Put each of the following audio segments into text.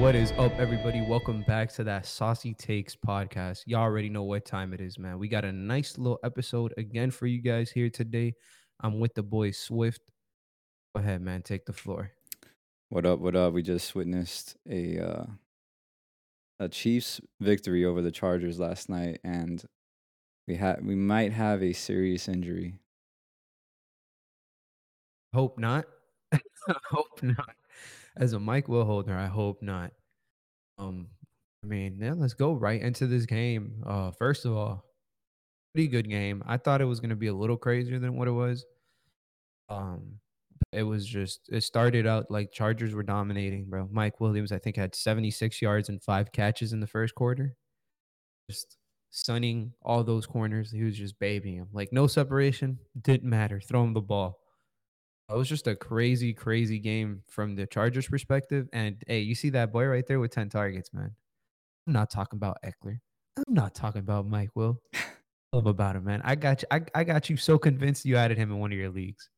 What is up, everybody? Welcome back to that Saucy Takes podcast. Y'all already know what time it is, man. We got a nice little episode again for you guys here today. I'm with the boy Swift. Go ahead, man. Take the floor. What up? What up? We just witnessed a uh, a Chiefs victory over the Chargers last night, and we had we might have a serious injury. Hope not. hope not. As a Mike Will holder, I hope not. Um, I mean, yeah, let's go right into this game. Uh, first of all, pretty good game. I thought it was gonna be a little crazier than what it was. Um, it was just it started out like Chargers were dominating, bro. Mike Williams, I think, had 76 yards and five catches in the first quarter. Just sunning all those corners. He was just babying him. Like no separation, didn't matter. Throw him the ball. It was just a crazy, crazy game from the Chargers perspective. And hey, you see that boy right there with 10 targets, man. I'm not talking about Ekeler. I'm not talking about Mike Will. Love about him, man. I got you. I, I got you so convinced you added him in one of your leagues.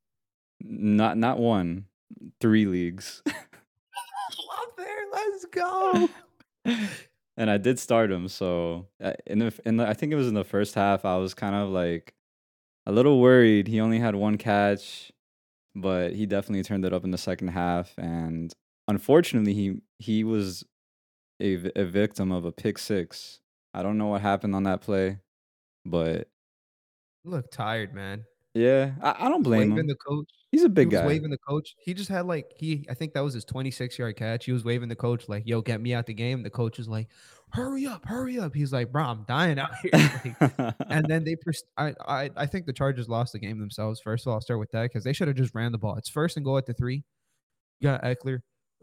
Not not one, three leagues. Up there, let's go. and I did start him. So uh, in the in the, I think it was in the first half. I was kind of like a little worried. He only had one catch, but he definitely turned it up in the second half. And unfortunately, he he was a, a victim of a pick six. I don't know what happened on that play, but Look tired, man. yeah, I, I don't blame him. the coach. He's a He big was guy. waving the coach. He just had like he. I think that was his 26 yard catch. He was waving the coach like, "Yo, get me out the game." The coach was like, "Hurry up, hurry up." He's like, "Bro, I'm dying out here." Like, and then they, pers- I, I, I think the Chargers lost the game themselves. First of all, I'll start with that because they should have just ran the ball. It's first and goal at the three. You got Ekeler.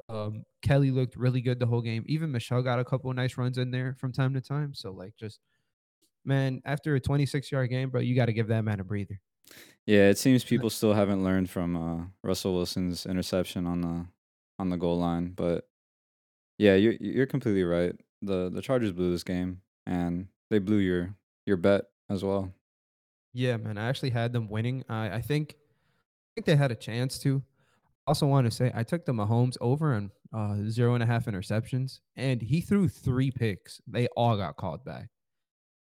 Um, Kelley looked really good the whole game. Even Michel got a couple of nice runs in there from time to time. So like, just man, after a 26 yard game, bro, you got to give that man a breather. Yeah, it seems people still haven't learned from uh, Russell Wilson's interception on the on the goal line, but yeah, you're you're completely right. the The Chargers blew this game, and they blew your your bet as well. Yeah, man. I actually had them winning. I I think I think they had a chance to. Also want to say I took the Mahomes over on uh, zero and a half interceptions, and he threw three picks. They all got called back.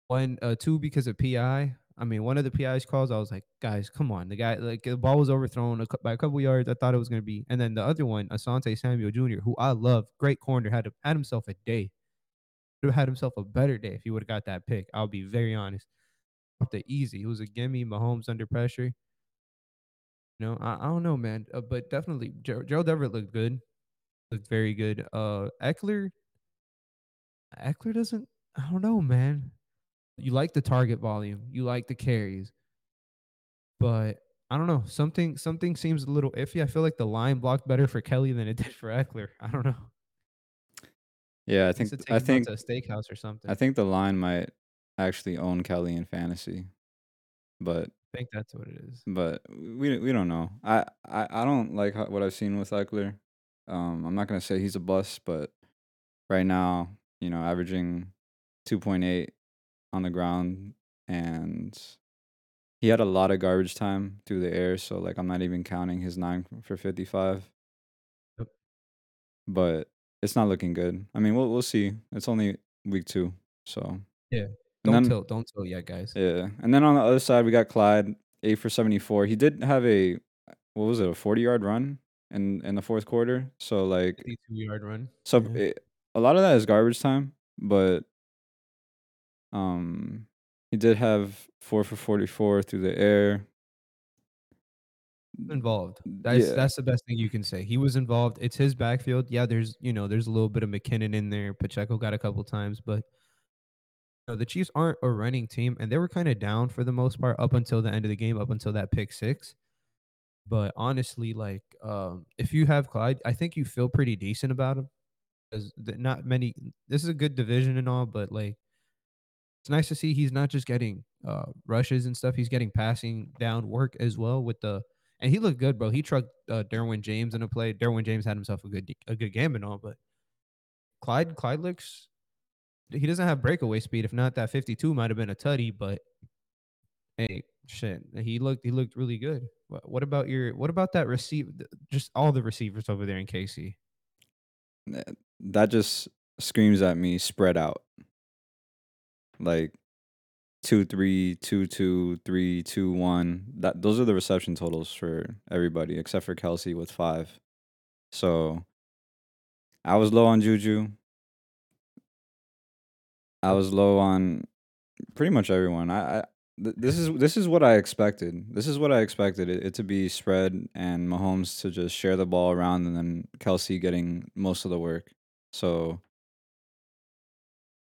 One, uh, two because of PI. I mean, one of the PI's calls, I was like, guys, come on. The guy, like, the ball was overthrown by a couple yards. I thought it was gonna be, and then the other one, Asante Samuel Jr., who I love, great corner, had had himself a day. Would have had himself a better day if he would have got that pick. I'll be very honest. The easy, it was a gimme. Mahomes under pressure. You know, I, I don't know, man, uh, but definitely Ger- Gerald Everett looked good, looked very good. Uh, Ekeler, Ekeler doesn't. I don't know, man. You like the target volume, you like the carries, but I don't know. Something something seems a little iffy. I feel like the line blocked better for Kelley than it did for Ekeler. I don't know. Yeah, I think I think a steakhouse or something. I think the line might actually own Kelley in fantasy, but I think that's what it is. but we we don't know. I I, I don't like how, what I've seen with Ekeler. Um, I'm not gonna say he's a bust, but right now, you know, averaging 2.8 on the ground, and he had a lot of garbage time through the air. So like, I'm not even counting his nine for 55. Yep. But it's not looking good. I mean, we'll we'll see. It's only week two, so Yeah. Don't then tilt. Don't tilt yet, guys. yeah, and then on the other side, we got Clyde, eight for 74. He did have a what was it, a 40 yard run in in the fourth quarter. So like, 52 yard run. so Yeah. it, a lot of that is garbage time, but um, he did have four for 44 through the air. involved. That's Yeah, that's the best thing you can say. He was involved. It's his backfield. Yeah, there's you know there's a little bit of McKinnon in there. Pacheco got a couple times, but you know, the Chiefs aren't a running team, and they were kind of down for the most part up until the end of the game, up until that pick six. But honestly, like um, if you have Clyde, I think you feel pretty decent about him because not many. This is a good division and all, but like it's nice to see he's not just getting uh rushes and stuff. He's getting passing down work as well with the and he looked good, bro. He trucked uh, Derwin James in a play. Derwin James had himself a good a good game and all, but Clyde Clyde looks he doesn't have breakaway speed. If not, that 52 might have been a tutty, but hey, shit, he looked he looked really good. What, what about your what about that receive just all the receivers over there in KC? That just screams at me spread out. Like two three, two two, three two one. That those are the reception totals for everybody except for Kelce with five. So I was low on Juju. I was low on pretty much everyone. I, I this is this is what I expected. This is what I expected it, it to be spread and Mahomes to just share the ball around and then Kelce getting most of the work. So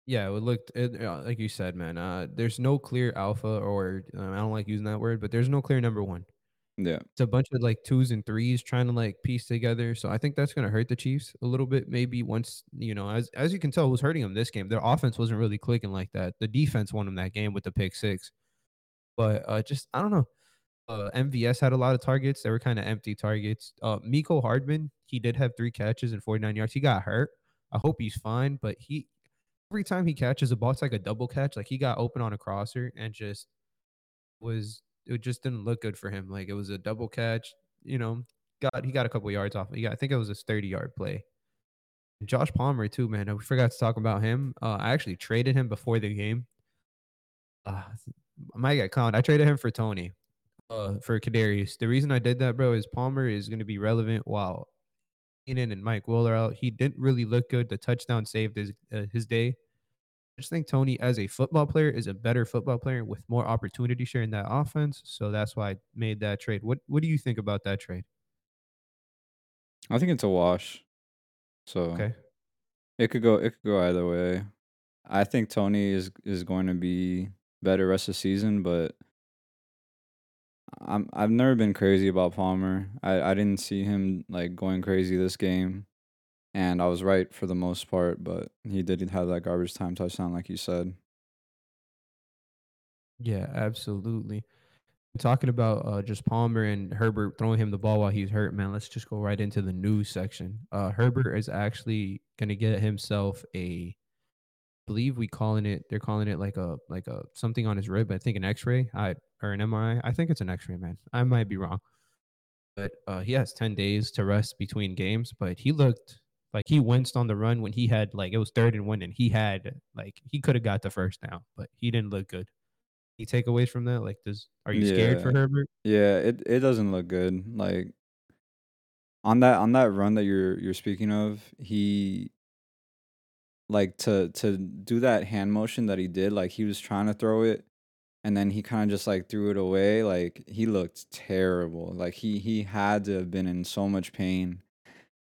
Yeah, it looked it, uh, like you said, man. Uh, there's no clear alpha, or uh, I don't like using that word, but there's no clear number one. yeah, It's a bunch of like twos and threes trying to like piece together. So I think that's going to hurt the Chiefs a little bit. Maybe once you know, as as you can tell, it was hurting them this game. Their offense wasn't really clicking like that. The defense won them that game with the pick six. But uh, just I don't know. Uh, MVS had a lot of targets. They were kind of empty targets. Uh, Mecole Hardman, he did have three catches and 49 yards. He got hurt. I hope he's fine. But he every time he catches a ball, it's like a double catch. Like he got open on a crosser and just was it just didn't look good for him. Like it was a double catch. You know, got he got a couple yards off. Got, I think it was a 30 yard play. Josh Palmer too, man. We forgot to talk about him. Uh, I actually traded him before the game. Uh, I might get clowned. I traded him for Toney, uh, for Kadarius. The reason I did that, bro, is Palmer is going to be relevant while Keenan and Mike are out. He didn't really look good. The touchdown saved his uh, his day. I just think Toney, as a football player, is a better football player with more opportunity share in that offense. So that's why I made that trade. What What do you think about that trade? I think it's a wash. So Okay. it could go it could go either way. I think Toney is is going to be better rest of the season, but I'm I've never been crazy about Palmer. I I didn't see him like going crazy this game, and I was right for the most part. But he did have that garbage time touchdown, like you said. Yeah, absolutely. Talking about uh, just Palmer and Herbert throwing him the ball while he's hurt, man. Let's just go right into the news section. Uh, Herbert is actually going to get himself a believe we calling it they're calling it like a like a something on his rib. I think an X-ray, I or an MRI. I think it's an X-ray, man. I might be wrong, but uh, he has ten days to rest between games. But he looked like he winced on the run when he had like it was third and one, and he had like he could have got the first down, but he didn't look good. Any takeaways from that? Like, does are you scared for Herbert? yeah. It it doesn't look good. Like on that on that run that you're you're speaking of, he like to to do that hand motion that he did. Like he was trying to throw it, and then he kind of just like threw it away. Like he looked terrible. Like he he had to have been in so much pain.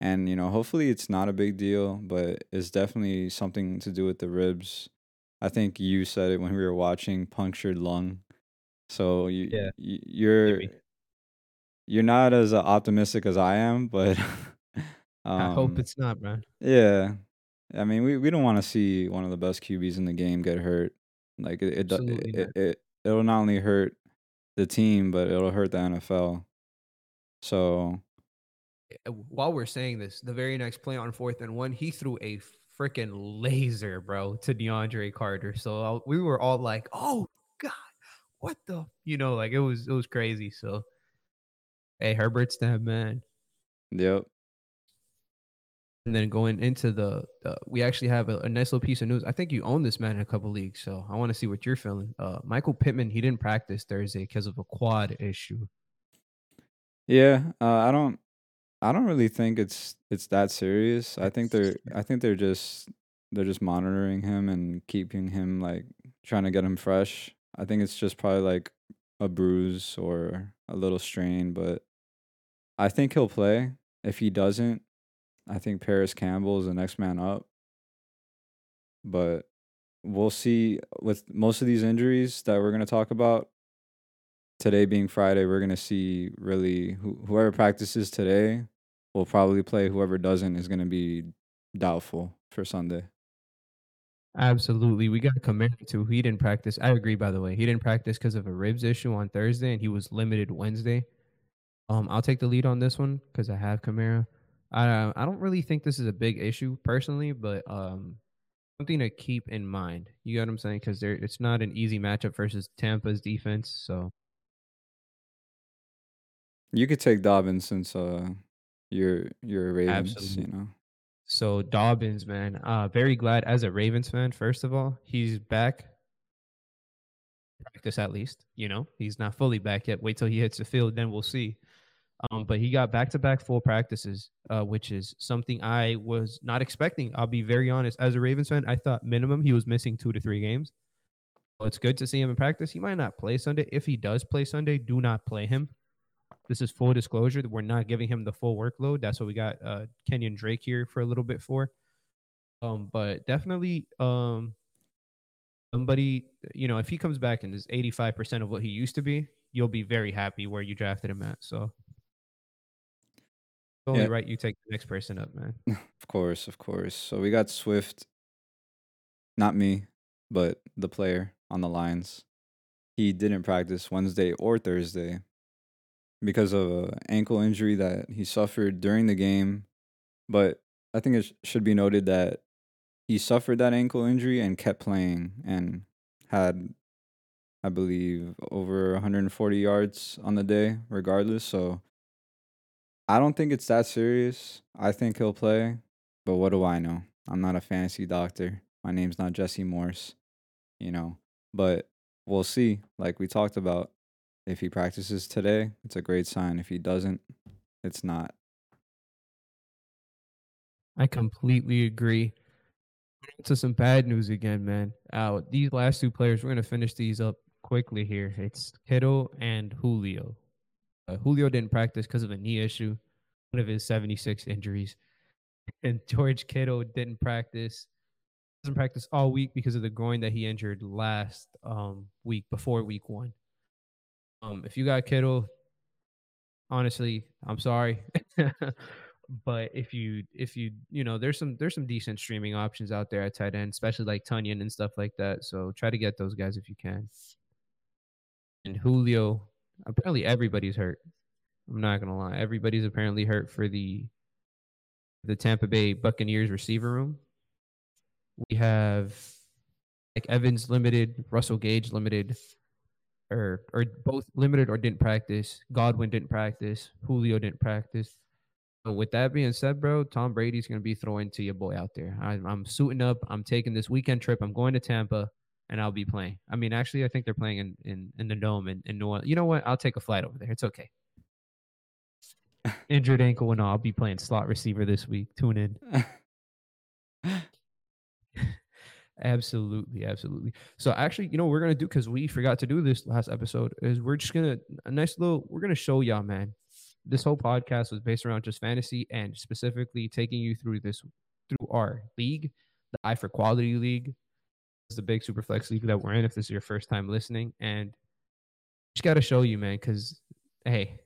And you know, hopefully it's not a big deal, but it's definitely something to do with the ribs. I think you said it when we were watching punctured lung. So you, Yeah, you you're you're not as optimistic as I am, but I hope um it's not, man. yeah. I mean, we, we don't want to see one of the best QBs in the game get hurt. Like it it, it, it it'll not only hurt the team, but it'll hurt the NFL. So Uh, While we're saying this, the very next play on fourth and one, he threw a freaking laser, bro, to DeAndre Carter. So uh, we were all like, "Oh God, what the?" You know, like it was it was crazy. So hey, Herbert's that man. yep. And then going into the, uh, we actually have a, a nice little piece of news. I think you own this man in a couple leagues, so I want to see what you're feeling. Uh, Michael Pittman, he didn't practice Thursday because of a quad issue. Yeah, uh, I don't I don't really think it's it's that serious. I think they're I think they're just they're just monitoring him and keeping him like trying to get him fresh. I think it's just probably like a bruise or a little strain, but I think he'll play. If he doesn't, I think Parris Campbell is the next man up. But we'll see with most of these injuries that we're gonna talk about today being Friday, we're gonna see really who, whoever practices today will probably play. Whoever doesn't is gonna be doubtful for Sunday. Absolutely. We got Kamara too. He didn't practice. I agree, by the way. He didn't practice because of a ribs issue on Thursday and he was limited Wednesday. Um, I'll take the lead on this one because I have Kamara. I uh, I don't really think this is a big issue personally, but um, something to keep in mind. You get what I'm saying? Because there, it's not an easy matchup versus Tampa's defense. So You could take Dobbins since uh you're you're a Ravens, absolutely. you know. So Dobbins, man, uh, very glad as a Ravens fan. First of all, he's back. Practice at least, you know, he's not fully back yet. Wait till he hits the field, then we'll see. Um, but he got back to back full practices, uh, which is something I was not expecting. I'll be very honest. As a Ravens fan, I thought minimum he was missing two to three games. Well, it's good to see him in practice. He might not play Sunday. If he does play Sunday, do not play him. This is full disclosure we're not giving him the full workload. That's what we got uh, Kenyan Drake here for a little bit for. Um, but definitely um, somebody, you know, if he comes back and is 85% of what he used to be, you'll be very happy where you drafted him at. So only yeah. right you take the next person up, man. Of course, of course. So we got Swift, not me, but the player on the lines. He didn't practice Wednesday or Thursday because of an ankle injury that he suffered during the game. But I think it sh- should be noted that he suffered that ankle injury and kept playing and had, I believe, over 140 yards on the day, regardless. So I don't think it's that serious. I think he'll play, but what do I know? I'm not a fantasy doctor. My name's not Jesse Morse, you know. But we'll see. Like we talked about, if he practices today, it's a great sign. If he doesn't, it's not. I completely agree. To some bad news again, man. Uh, these last two players, we're gonna finish these up quickly here. It's Kittle and Julio. Uh, Julio didn't practice because of a knee issue, one of his 76 injuries. And George Kittle didn't practice. Doesn't practice all week because of the groin that he injured last um, week before week one. Um, if you got Kittle, honestly, I'm sorry. but if you if you you know there's some there's some decent streaming options out there at tight end, especially like Tonyan and stuff like that. So try to get those guys if you can. And Julio, apparently everybody's hurt. I'm not gonna lie, everybody's apparently hurt for the the Tampa Bay Buccaneers receiver room. We have like Evans limited, Russell Gage limited, or or both limited or didn't practice. Godwin didn't practice. Julio didn't practice. But with that being said, bro, Tom Brady's gonna be throwing to your boy out there. I, I'm suiting up. I'm taking this weekend trip. I'm going to Tampa and I'll be playing. I mean, actually, I think they're playing in in, in the dome in, in New Orleans. You know what? I'll take a flight over there. It's okay. Injured ankle and all. I'll be playing slot receiver this week. Tune in. absolutely, absolutely. So actually, you know, we're gonna do because we forgot to do this last episode. Is we're just gonna a nice little. We're gonna show y'all, man. This whole podcast was based around just fantasy and specifically taking you through this through our league, the Eye for Quality League the big super flex league that we're in if this is your first time listening. And just got to show you man because hey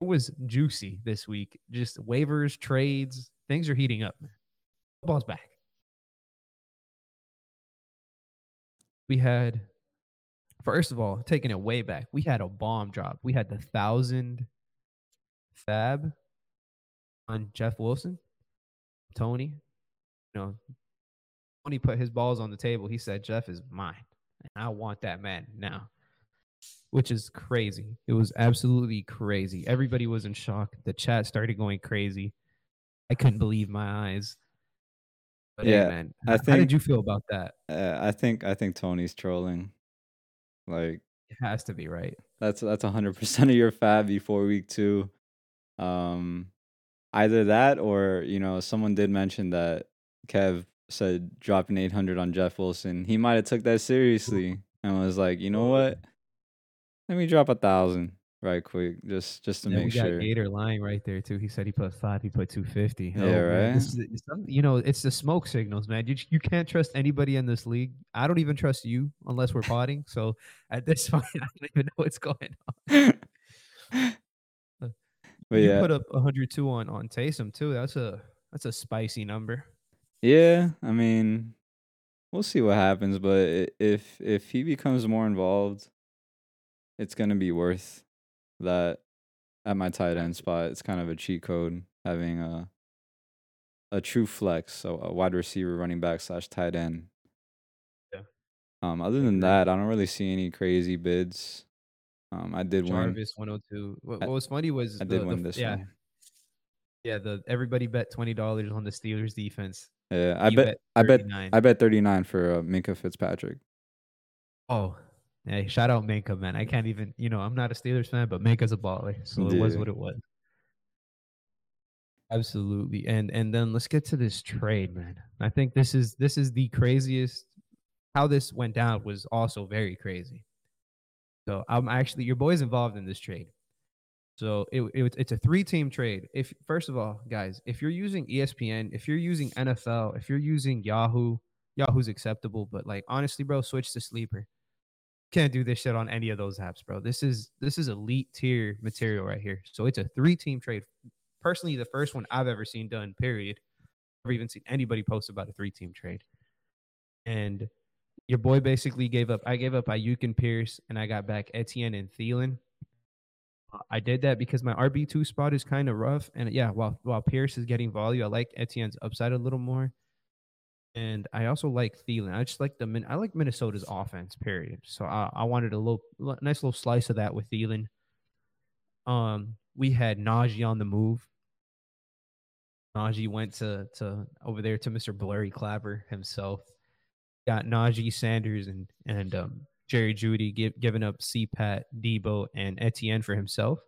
it was juicy this week. Just waivers trades things are heating up man. football's back. We had first of all taking it way back we had a bomb drop. We had the thousand fab on jeff wilson tony you know he put his balls on the table, he said, Jeff is mine. And I want that man now. Which is crazy. It was absolutely crazy. Everybody was in shock. The chat started going crazy. I couldn't believe my eyes. But yeah, hey, man, I think, how did you feel about that? Uh, I think I think Tony's trolling. Like it has to be right. That's that's hundred percent of your fab before week two. Um, either that or you know someone did mention that Kev said dropping 800 on Jeff Wilson, he might have took that seriously and was like, you know what? Let me drop a thousand right quick, just just to make we sure. Got Gator lying right there too. He said he put five, he put 250. Yeah, oh, right. Is, you know, it's the smoke signals, man. You you can't trust anybody in this league. I don't even trust you unless we're potting. So at this point, I don't even know what's going on. but you yeah, put up 102 on on Taysom too. That's a that's a spicy number. Yeah, I mean, we'll see what happens, but if if he becomes more involved, it's gonna be worth that at my tight end spot. It's kind of a cheat code having a a true flex, so a wide receiver, running back slash tight end. Yeah. Um, other than that, I don't really see any crazy bids. Um, I did one. Jarvis 102. What, what was funny was I did the, win the, this yeah. one. Yeah, the everybody bet twenty dollars on the Steelers defense. Yeah, I bet, bet I bet, 39. I bet thirty nine for uh, Minkah Fitzpatrick. Oh, hey, shout out Minkah, man. I can't even, you know, I'm not a Steelers fan, but Minkah's a baller, so it was what it was. Absolutely, and and then let's get to this trade, man. I think this is this is the craziest. How this went down was also very crazy. So I'm actually your boy's involved in this trade. So it, it it's a three team trade. If first of all, guys, if you're using ESPN, if you're using NFL, if you're using Yahoo, Yahoo's acceptable, but like honestly, bro, switch to Sleeper. Can't do this shit on any of those apps, bro. This is this is elite tier material right here. So it's a three team trade. Personally, the first one I've ever seen done. Period. Never even seen anybody post about a three team trade. And your boy basically gave up. I gave up Aiyuk and Pierce, and I got back Etienne and Thielen. I did that because my RB two spot is kind of rough, and yeah, while while Pierce is getting value, I like Etienne's upside a little more, and I also like Thielen. I just like the I like Minnesota's offense. Period. So I, I wanted a little nice little slice of that with Thielen. Um, we had Najee on the move. Najee went to to over there to Mr. Blurry Clapper himself. Got Najee Sanders and and um, Jerry Jeudy give, giving up CPAT, Deebo, and Etienne for himself.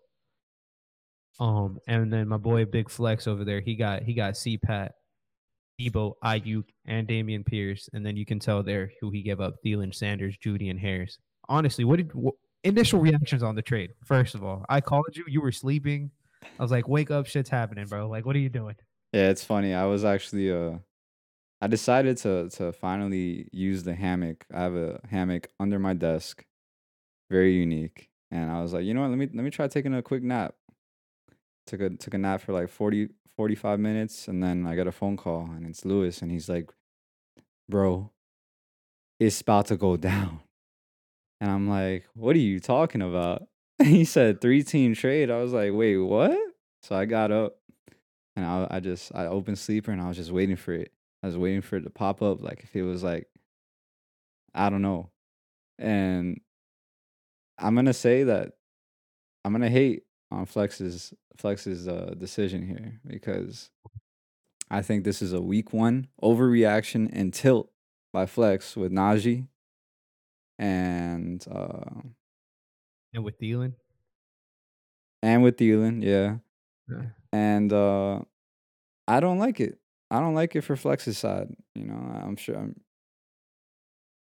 Um, and then my boy Big Flex over there, he got he got CPAT, Deebo, Aiyuk, and Dameon Pierce, and then you can tell there who he gave up: Thielen, Sanders, Jeudy, and Harris. Honestly, what did wh- initial reactions on the trade? First of all, I called you, you were sleeping. I was like, "Wake up, shit's happening, bro! Like, what are you doing?" Yeah, it's funny. I was actually uh I decided to to finally use the hammock. I have a hammock under my desk. Very unique. And I was like, you know what, let me let me try taking a quick nap. Took a took a nap for like 40 45 minutes and then I got a phone call and it's Lewis and he's like, "Bro, it's about to go down." And I'm like, "What are you talking about?" And he said three team trade. I was like, "Wait, what?" So I got up and I I just I opened sleeper and I was just waiting for it. I was waiting for it to pop up like if it was like I don't know. And I'm gonna say that I'm gonna hate on Flex's Flex's uh, decision here because I think this is a week one overreaction and tilt by Flex with Najee and uh And with Thielen, and with Thielen, yeah. Yeah. And uh I don't like it. I don't like it for Flex's side. You know, I'm sure I'm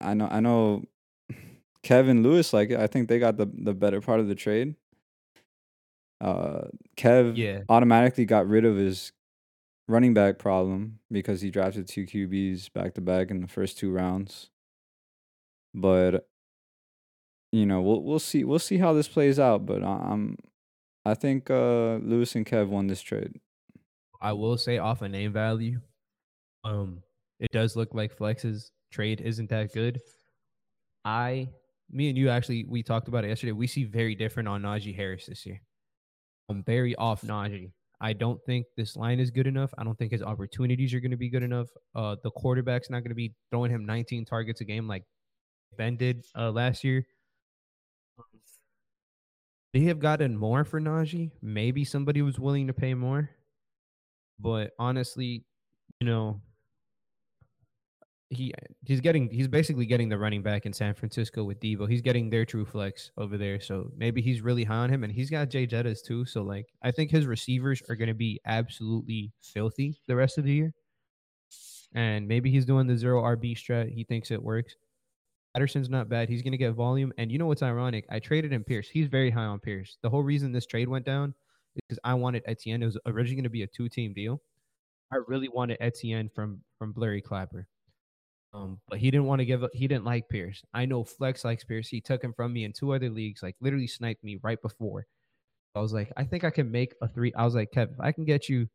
I know I know Kevin Lewis like it. I think they got the the better part of the trade. Uh Kev yeah, automatically got rid of his running back problem because he drafted two QBs back to back in the first two rounds. But you know, we'll we'll see we'll see how this plays out, but I- I'm I think uh Lewis and Kev won this trade. I will say off a name value, um, it does look like Flex's trade isn't that good. I, me and you actually, we talked about it yesterday. We see very different on Najee Harris this year. I'm very off Najee. I don't think this line is good enough. I don't think his opportunities are going to be good enough. Uh, the quarterback's not going to be throwing him 19 targets a game like Ben did uh, last year. They have gotten more for Najee. Maybe somebody was willing to pay more. But honestly, you know, he he's getting he's basically getting the running back in San Francisco with Deebo. He's getting their true flex over there. So maybe he's really high on him, and he's got Jay Jettas too. So like I think his receivers are going to be absolutely filthy the rest of the year. And maybe he's doing the zero RB strat. He thinks it works. Patterson's not bad. He's going to get volume. And you know what's ironic? I traded him Pierce. He's very high on Pierce. The whole reason this trade went down because I wanted Etienne. It was originally going to be a two team deal. I really wanted Etienne from from Blurry Clapper. Um, but he didn't want to give up. He didn't like Pierce. I know Flex likes Pierce. He took him from me in two other leagues, like literally sniped me right before. I was like, I think I can make a three. I was like, Kev, if I can get you,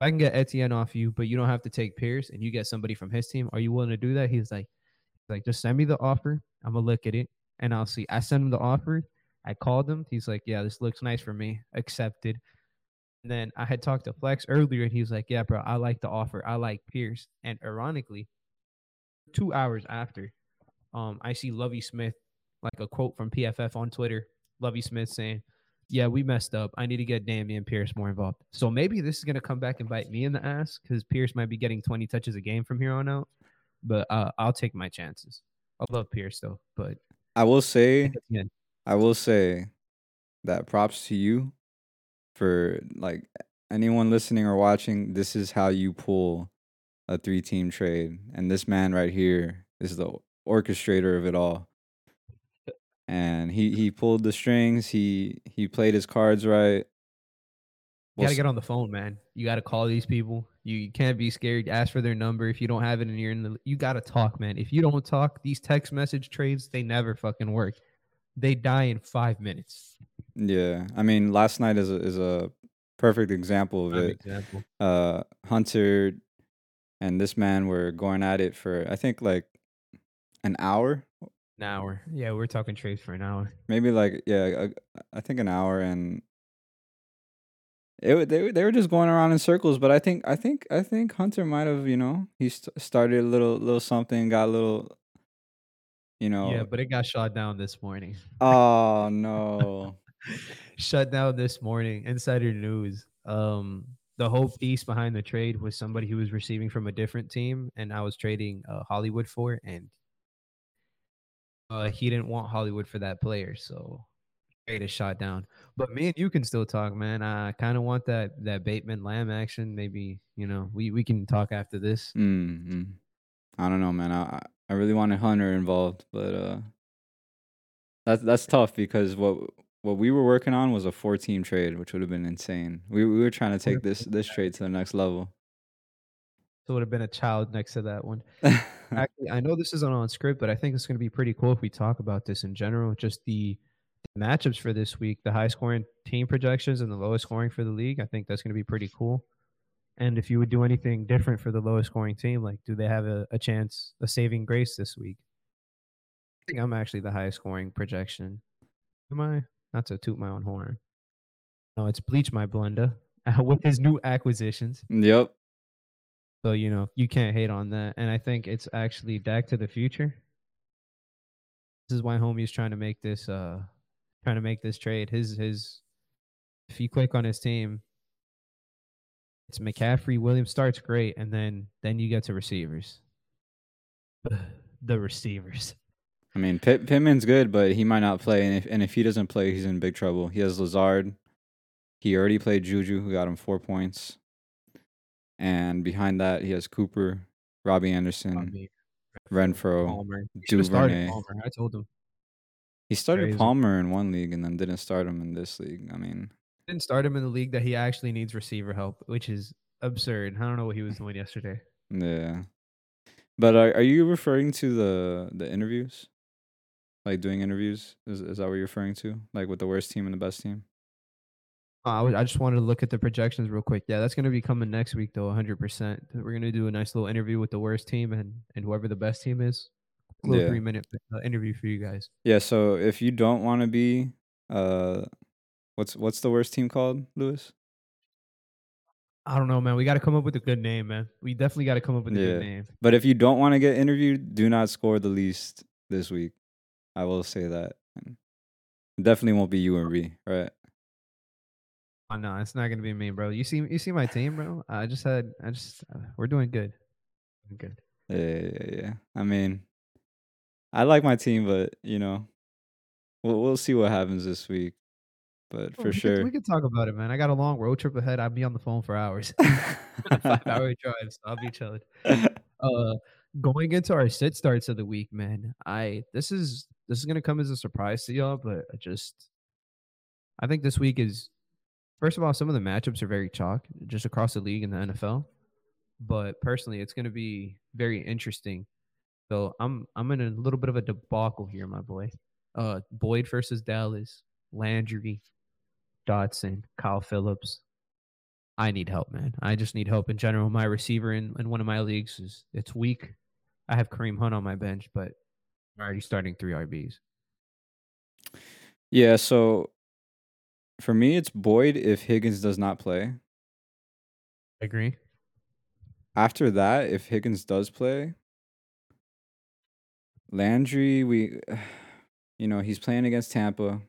I can get Etienne off you, but you don't have to take Pierce and you get somebody from his team. Are you willing to do that? He's like, like, just send me the offer. I'm gonna look at it and I'll see. I send him the offer. I called him. He's like, yeah, this looks nice for me. Accepted. And then I had talked to Flex earlier, and he was like, "Yeah, bro, I like the offer. I like Pierce." And ironically, two hours after, um, I see Lovie Smith, like a quote from PFF on Twitter. Lovie Smith saying, yeah, we messed up. I need to get Dameon Pierce more involved. So maybe this is gonna come back and bite me in the ass because Pierce might be getting 20 touches a game from here on out. But uh, I'll take my chances. I love Pierce though, but I will say, yeah, I will say that props to you for like anyone listening or watching. This is how you pull a three team trade, and this man right here is the orchestrator of it all. And he he pulled the strings. He he played his cards right. you gotta get on the phone, man. You gotta call these people. You, you can't be scared. Ask for their number if you don't have it and you're in the. You gotta talk, man. If you don't talk, these text message trades they never fucking work. They die in five minutes. Yeah, I mean, last night is a, is a perfect example of Prime it. example. Uh, Hunter and this man were going at it for I think like an hour, An hour. Yeah, we're talking trades for an hour. maybe like yeah, I, I think an hour, and it they were- they were just going around in circles. But I think I think I think Hunter might have you know he st- started a little little something, got a little you know. Yeah, but it got shot down this morning. oh no. shut down this morning. Insider news. Um, the whole piece behind the trade was somebody who was receiving from a different team, and I was trading uh, Hollywood for, and uh, he didn't want Hollywood for that player, so trade is shot down. But me and you can still talk, man. I kind of want that that Bateman Lamb action. Maybe you know we we can talk after this. Mm-hmm. I don't know, man. I I- really wanted Hunter involved, but uh, that's that's tough because what what we were working on was a four team trade, which would have been insane. We we were trying to take this this trade to the next level. So it would have been a child next to that one. Actually, I know this isn't on script, but I think it's going to be pretty cool if we talk about this in general. Just the matchups for this week, the high scoring team projections and the lowest scoring for the league. I think that's going to be pretty cool. And if you would do anything different for the lowest scoring team, like do they have a, a chance, a saving grace this week? I think I'm actually the highest scoring projection. Am I? Not to toot my own horn. No, it's Bleach My Blender with his new acquisitions. yep. So you know you can't hate on that, and I think it's actually back to the future. This is why homie's trying to make this, uh, trying to make this trade. His his, if you click on his team, it's McCaffrey. Williams starts great, and then then you get to receivers. the receivers. I mean, Pitt, Pittman's good, but he might not play, and if and if he doesn't play, he's in big trouble. He has Lazard. He already played Juju, who got him four points, and behind that he has Cooper, Robbie Anderson, Robbie, Renfrow, Palmer. He started Duvernay. Palmer. I told him He started Crazy. Palmer in one league and then didn't start him in this league. I mean, didn't start him in the league that he actually needs receiver help, which is absurd. I don't know what he was doing yesterday. yeah. But are are you referring to the the interviews? Like doing interviews? Is is that what you're referring to? Like with the worst team and the best team? Uh, I, I just wanted to look at the projections real quick. Yeah, that's going to be coming next week, though, 100%. We're going to do a nice little interview with the worst team and, and whoever the best team is. A little Yeah. three minute uh, interview for you guys. Yeah, so if you don't want to be uh what's what's the worst team called, Lewis? I don't know, man. We got to come up with a good name, man. We definitely got to come up with a Yeah. good name. But if you don't want to get interviewed, do not score the least this week. I will say that. Definitely won't be you and me, right? Oh, no, it's not going to be me, bro. You see, you see my team, bro. I just had, I just, uh, we're doing good. Doing good. Yeah, yeah, yeah. I mean, I like my team, but you know, we'll we'll see what happens this week. But Oh, for we sure, Could, we could talk about it, man. I got a long road trip ahead. I'll be on the phone for hours. Five hour drives. I'll be chilling. uh going into our sit starts of the week man i this is this is gonna come as a surprise to y'all but I just i think this week is first of all some of the matchups are very chalk just across the league in the nfl but personally it's gonna be very interesting so i'm i'm in a little bit of a debacle here my boy uh boyd versus dallas landry dotson kyle phillips I need help, man. I just need help in general. My receiver in, in one of my leagues is it's weak. I have Kareem Hunt on my bench, but I'm already starting three RBs. yeah. So for me, it's Boyd if Higgins does not play. Agree. After that, if Higgins does play, Landry, we, you know, he's playing against Tampa.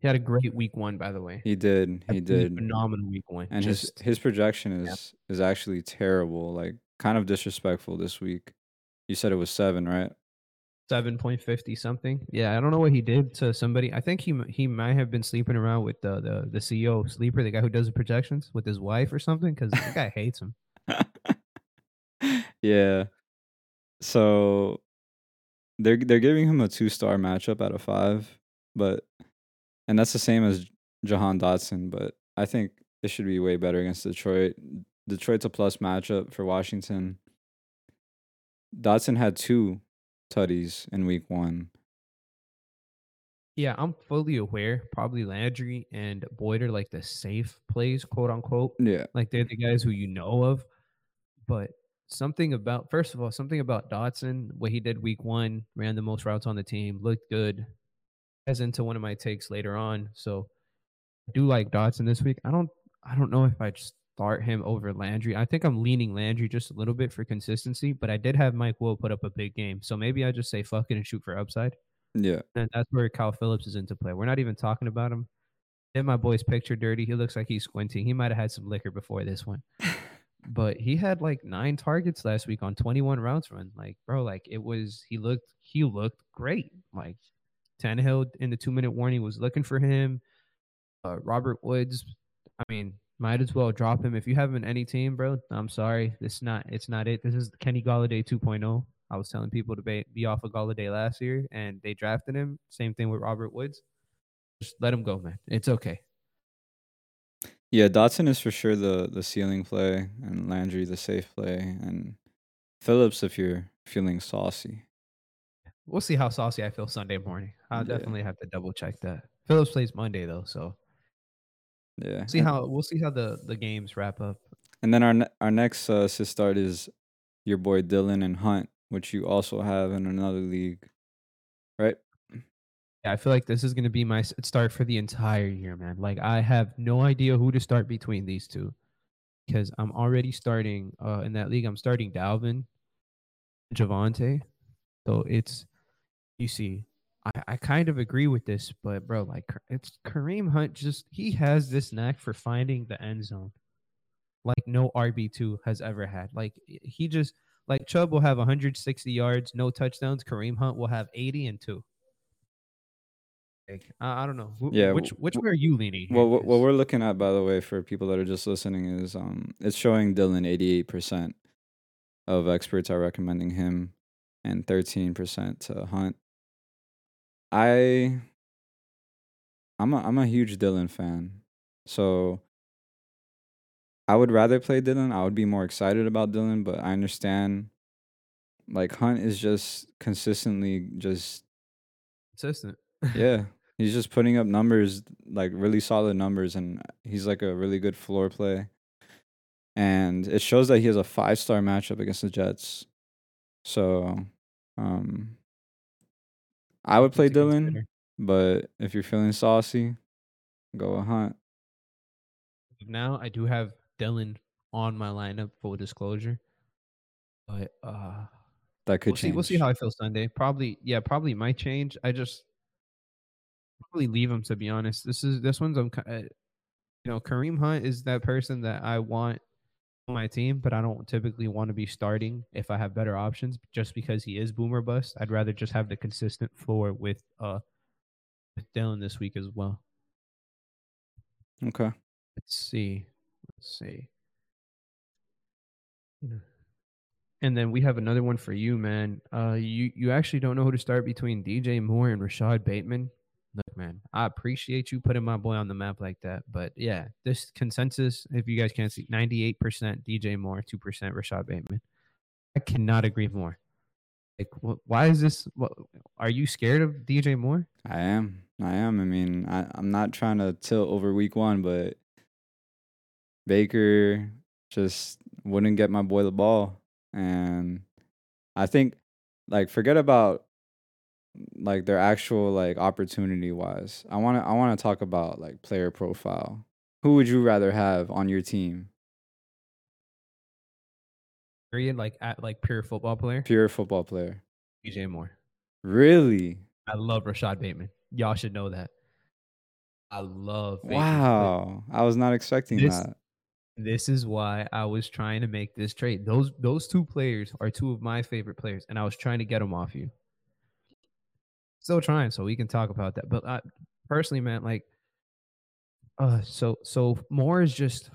He had a great week one, by the way. He did. He did. phenomenal week one. And his Just his projection yeah. is is actually terrible, like kind of disrespectful this week. You said it was 7, right? 7.50 something. Yeah, I don't know what he did to somebody. I think he he might have been sleeping around with the the, the CEO Sleeper, the guy who does the projections, with his wife or something, because that guy hates him. yeah. So they're they're giving him a two star matchup out of five, but and that's the same as Jahan Dotson, but I think it should be way better against Detroit. Detroit's a plus matchup for Washington. Dotson had two tutties in week one. Yeah, I'm fully aware. Probably Landry and Boyd are like the safe plays, quote unquote. Yeah. Like they're the guys who you know of. But something about first of all, something about Dotson, what he did week one, ran the most routes on the team, looked good. As into one of my takes later on. So I do like Dotson this week. I don't I don't know if I'd start him over Landry. I think I'm leaning Landry just a little bit for consistency, but I did have Mike Will put up a big game. So maybe I just say fuck it and shoot for upside. Yeah. And that's where Kyle Philips is into play. We're not even talking about him. Did my boy's picture dirty. He looks like he's squinting. He might have had some liquor before this one. but he had like nine targets last week on 21 routes run. Like, bro, like it was he looked he looked great. Like Tannehill in the two minute warning was looking for him. Uh, Robert Woods, I mean, might as well drop him if you have him in any team, bro. I'm sorry, this not it's not it. This is Kenny Golladay 2.0. I was telling people to be, be off of Golladay last year, and they drafted him. Same thing with Robert Woods. Just let him go, man. It's okay. Yeah, Dotson is for sure the the ceiling play, and Landry the safe play, and Philips if you're feeling saucy. We'll see how saucy I feel Sunday morning. I'll Yeah. definitely have to double check that. Philips plays Monday though, so Yeah. see how we'll see how the the games wrap up. and then our ne- our next uh, assist start is your boy Dillon and Hunt, which you also have in another league, right? Yeah, I feel like this is going to be my start for the entire year, man. Like I have no idea who to start between these two because I'm already starting uh, in that league. I'm starting Dalvin, Javonte. So it's you see, I, I kind of agree with this, but bro, like it's Kareem Hunt. Just he has this knack for finding the end zone, like no RB two has ever had. Like he just like Chubb will have 160 yards, no touchdowns. Kareem Hunt will have 80 and two. Like, I, I don't know. Wh- Yeah, which which w- way are you leaning? Well, what, what we're looking at, by the way, for people that are just listening, is um, it's showing Dillon eighty eight percent of experts are recommending him, and thirteen percent to Hunt. I, I'm a I'm a huge Dillon fan, so I would rather play Dillon. I would be more excited about Dillon, but I understand. Like Hunt is just consistently just consistent. yeah, he's just putting up numbers like really solid numbers, and he's like a really good floor play. And it shows that he has a five star matchup against the Jets. So, um, I would play Dillon, consider. but if you're feeling saucy, go a Hunt. Now I do have Dillon on my lineup. Full disclosure, but uh, That could we'll see. change. We'll see how I feel Sunday. Probably, yeah, probably might change. I just probably leave him to be honest. This is this one's I'm, uh, you know, Kareem Hunt is that person that I want my team, but I don't typically want to be starting if I have better options. Just because he is boomer bust, I'd rather just have the consistent floor with uh with Dillon this week as well. okay. Let's see. Let's see. And then we have another one for you, man. Uh, you you actually don't know who to start between DJ Moore and Rashod Bateman. Look, man, I appreciate you putting my boy on the map like that, but yeah, this consensus, if you guys can't see, ninety-eight percent DJ Moore, two percent Rashod Bateman. I cannot agree more. Like, wh- why is this? What, are you scared of DJ Moore? I am. I am. I mean, I, I'm not trying to tilt over week one, but Baker just wouldn't get my boy the ball. And I think, like, forget about like their actual like opportunity wise. I want to I want to talk about like player profile. Who would you rather have on your team? Period. Like, at like pure football player, Pure football player. DJ Moore. Really? I love Rashod Bateman. Y'all should know that. I love. Wow, I was not expecting This- that. This is why I was trying to make this trade. Those those two players are two of my favorite players, and I was trying to get them off you. Still trying, so we can talk about that. But I, personally, man, like, uh, so so Moore is just.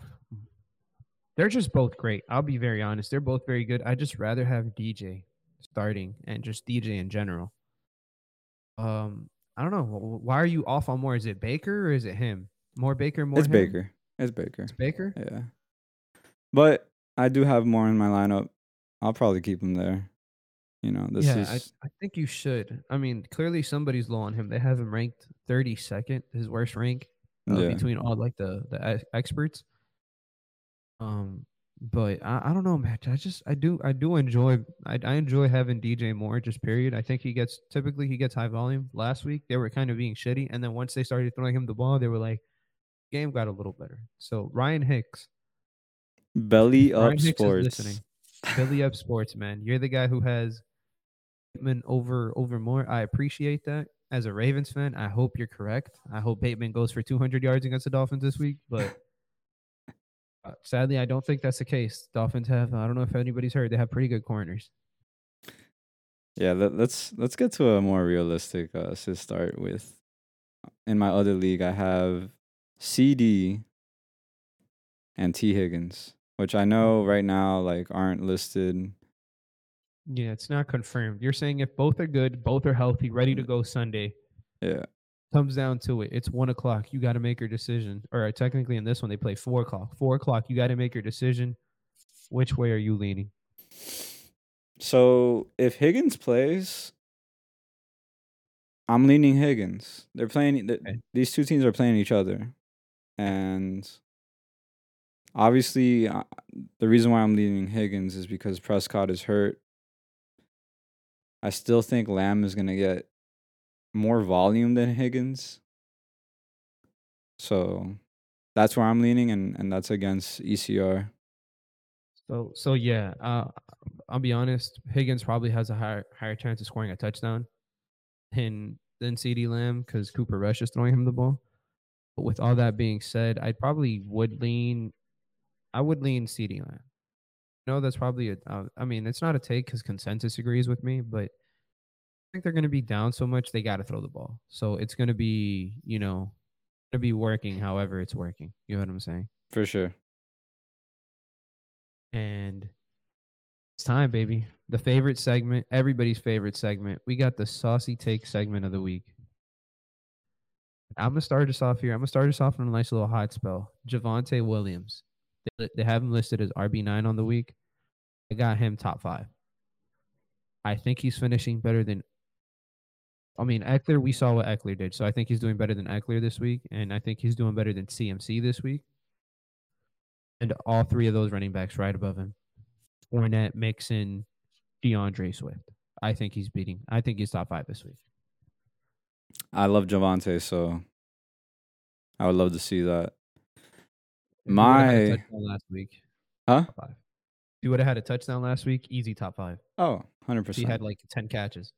They're just both great. I'll be very honest. They're both very good. I just rather have DJ starting and just DJ in general. Um, I don't know. Why are you off on Moore? Is it Baker or is it him? More Baker, more It's him? Baker. It's Baker. It's Baker. Yeah. But I do have Moore in my lineup. I'll probably keep him there. You know, this yeah, is I, I think you should. I mean, clearly somebody's low on him. They have him ranked 32nd, his worst rank uh, yeah. between all like the the experts. Um, but I, I don't know, man. I just I do I do enjoy I, I enjoy having DJ Moore. Just period. I think he gets typically he gets high volume. Last week they were kind of being shitty, and then once they started throwing him the ball, they were like, game got a little better. So Ryan Hicks, Belly Ryan up Hicks is sports. listening. Billy Up Sports, man. You're the guy who has Bateman over over Moore. I appreciate that. As a Ravens fan, I hope you're correct. I hope Bateman goes for 200 yards against the Dolphins this week, but uh, sadly, I don't think that's the case. Dolphins have I don't know if anybody's heard they have pretty good corners. Yeah, let, let's let's get to a more realistic uh to start with. In my other league, I have CD and T Higgins, which I know right now like aren't listed. Yeah, it's not confirmed. You're saying if both are good, both are healthy, ready to go Sunday, Yeah, comes down to it. It's one o'clock. You got to make your decision. Or uh, technically, in this one, they play four o'clock. Four o'clock. You got to make your decision. Which way are you leaning? So if Higgins plays, I'm leaning Higgins. They're playing. th- Okay. These two teams are playing each other, and obviously, uh, the reason why I'm leaning Higgins is because Prescott is hurt. I still think Lamb is gonna get more volume than Higgins, so that's where I'm leaning, and and that's against ECR. So so yeah, uh, I'll be honest. Higgins probably has a higher higher chance of scoring a touchdown than than CD Lamb because Cooper Rush is throwing him the ball. But with all that being said, I probably would lean. I would lean CD Lamb. No, that's probably a. Uh, I mean, it's not a take because consensus agrees with me, but I think they're going to be down so much they got to throw the ball. So it's going to be, you know, going to be working however it's working. You know what I'm saying? For sure. And it's time, baby. The favorite segment, everybody's favorite segment. We got the saucy take segment of the week. I'm gonna start us off here. I'm gonna start us off on a nice little hot spell. Javonte Williams. They, they have him listed as RB9 on the week. I got him top five. I think he's finishing better than. I mean, Ekeler. We saw what Ekeler did, so I think he's doing better than Ekeler this week, and I think he's doing better than CMC this week. And all three of those running backs right above him. Fournette, Mixon, DeAndre Swift. I think he's beating. I think he's top five this week. I love Javonte, so I would love to see that. If he would've had a My- last week. Huh? five. He would have had a touchdown last week, easy top five. Oh, 100%. He had like ten catches.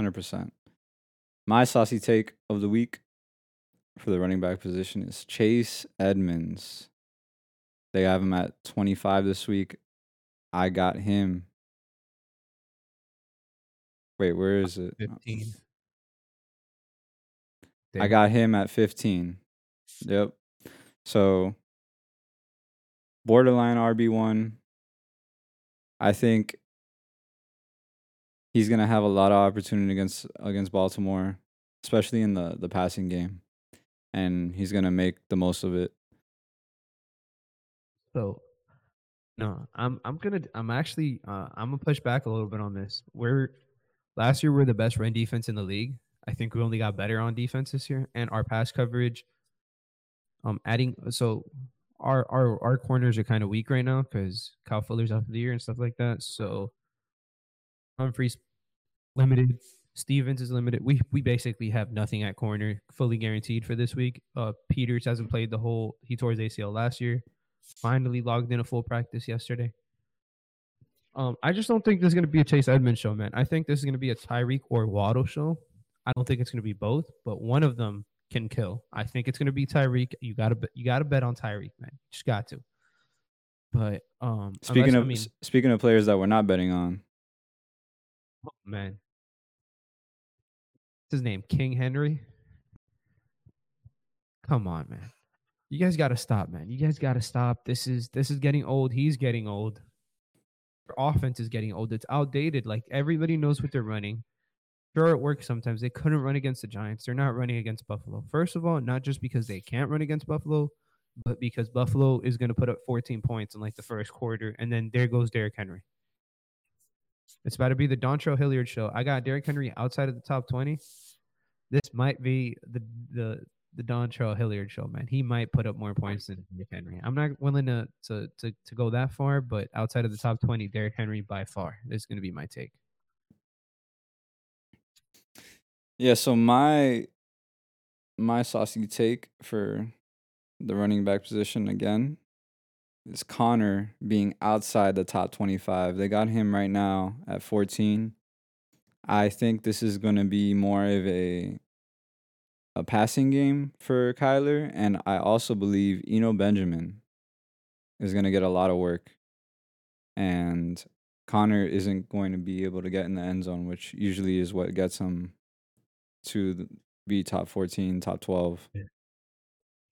100%. My saucy take of the week for the running back position is Chase Edmonds. They have him at 25 this week. I got him. Wait, where is it? Fifteen. I got him at 15. Yep. So borderline RB1. I think he's going to have a lot of opportunity against against Baltimore, especially in the the passing game. And he's going to make the most of it. So no, I'm I'm gonna I'm actually uh, I'm gonna push back a little bit on this. We're last year we are the best run defense in the league. I think we only got better on defense this year, and our pass coverage. Um, adding so our our our corners are kind of weak right now because Kyle Fuller's out for the year and stuff like that. So Humphreys limited. Stephens is limited. We we basically have nothing at corner, fully guaranteed for this week. Uh, Peters hasn't played the whole. He tore his ACL last year finally logged in a full practice yesterday. Um, I just don't think this is going to be a Chase Edmonds show, man. I think this is going to be a Tyreek or Waddle show. I don't think it's going to be both, but one of them can kill. I think it's gonna be Tyreek. You gotta you gotta bet on Tyreek, man. Just got to. But um, Speaking unless- I of mean, speaking of players that we're not betting on, oh, man, what's his name? King Henry. Come on, man. You guys got to stop, man. You guys got to stop. This is this is getting old. He's getting old. Our offense is getting old. It's outdated. Like everybody knows what they're running. Sure, it works sometimes. They couldn't run against the Giants. They're not running against Buffalo. First of all, not just because they can't run against Buffalo, but because Buffalo is going to put up 14 points in like the first quarter, and then there goes Derrick Henry. It's about to be the Dontrell Hilliard show. I got Derrick Henry outside of the top 20. This might be the the the Dontrell Hilliard show, man. He might put up more points than Derrick Henry. I'm not willing to to to, to go that far, but outside of the top 20, Derrick Henry by far is going to be my take. Yeah. So my my saucy take for the running back position again is Conner being outside the top twenty five. They got him right now at fourteen. I think this is going to be more of a a passing game for Kyler, and I also believe Eno Benjamin is going to get a lot of work, and Conner isn't going to be able to get in the end zone, which usually is what gets him to be top fourteen, top twelve.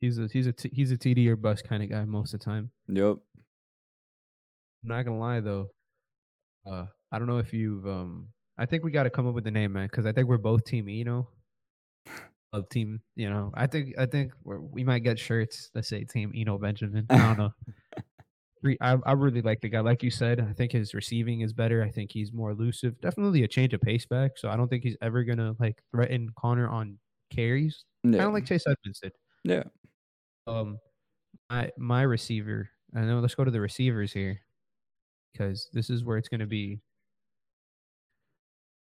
He's a he's a t- he's a TD or bust kind of guy most of the time. Yep. I'm not gonna lie though. Uh, I don't know if you've um. I think we got to come up with the name, man, because I think we're both team Eno. Of team, you know, I think I think we're, we might get shirts that say Team Eno Benjamin. I don't know. Re- I I really like the guy. Like you said, I think his receiving is better. I think he's more elusive. Definitely a change of pace back. So I don't think he's ever gonna like threaten Conner on carries. Kind Yeah. of like Chase Edmonds did. yeah. Um, my my receiver. I know. Let's go to the receivers here, because this is where it's going to be.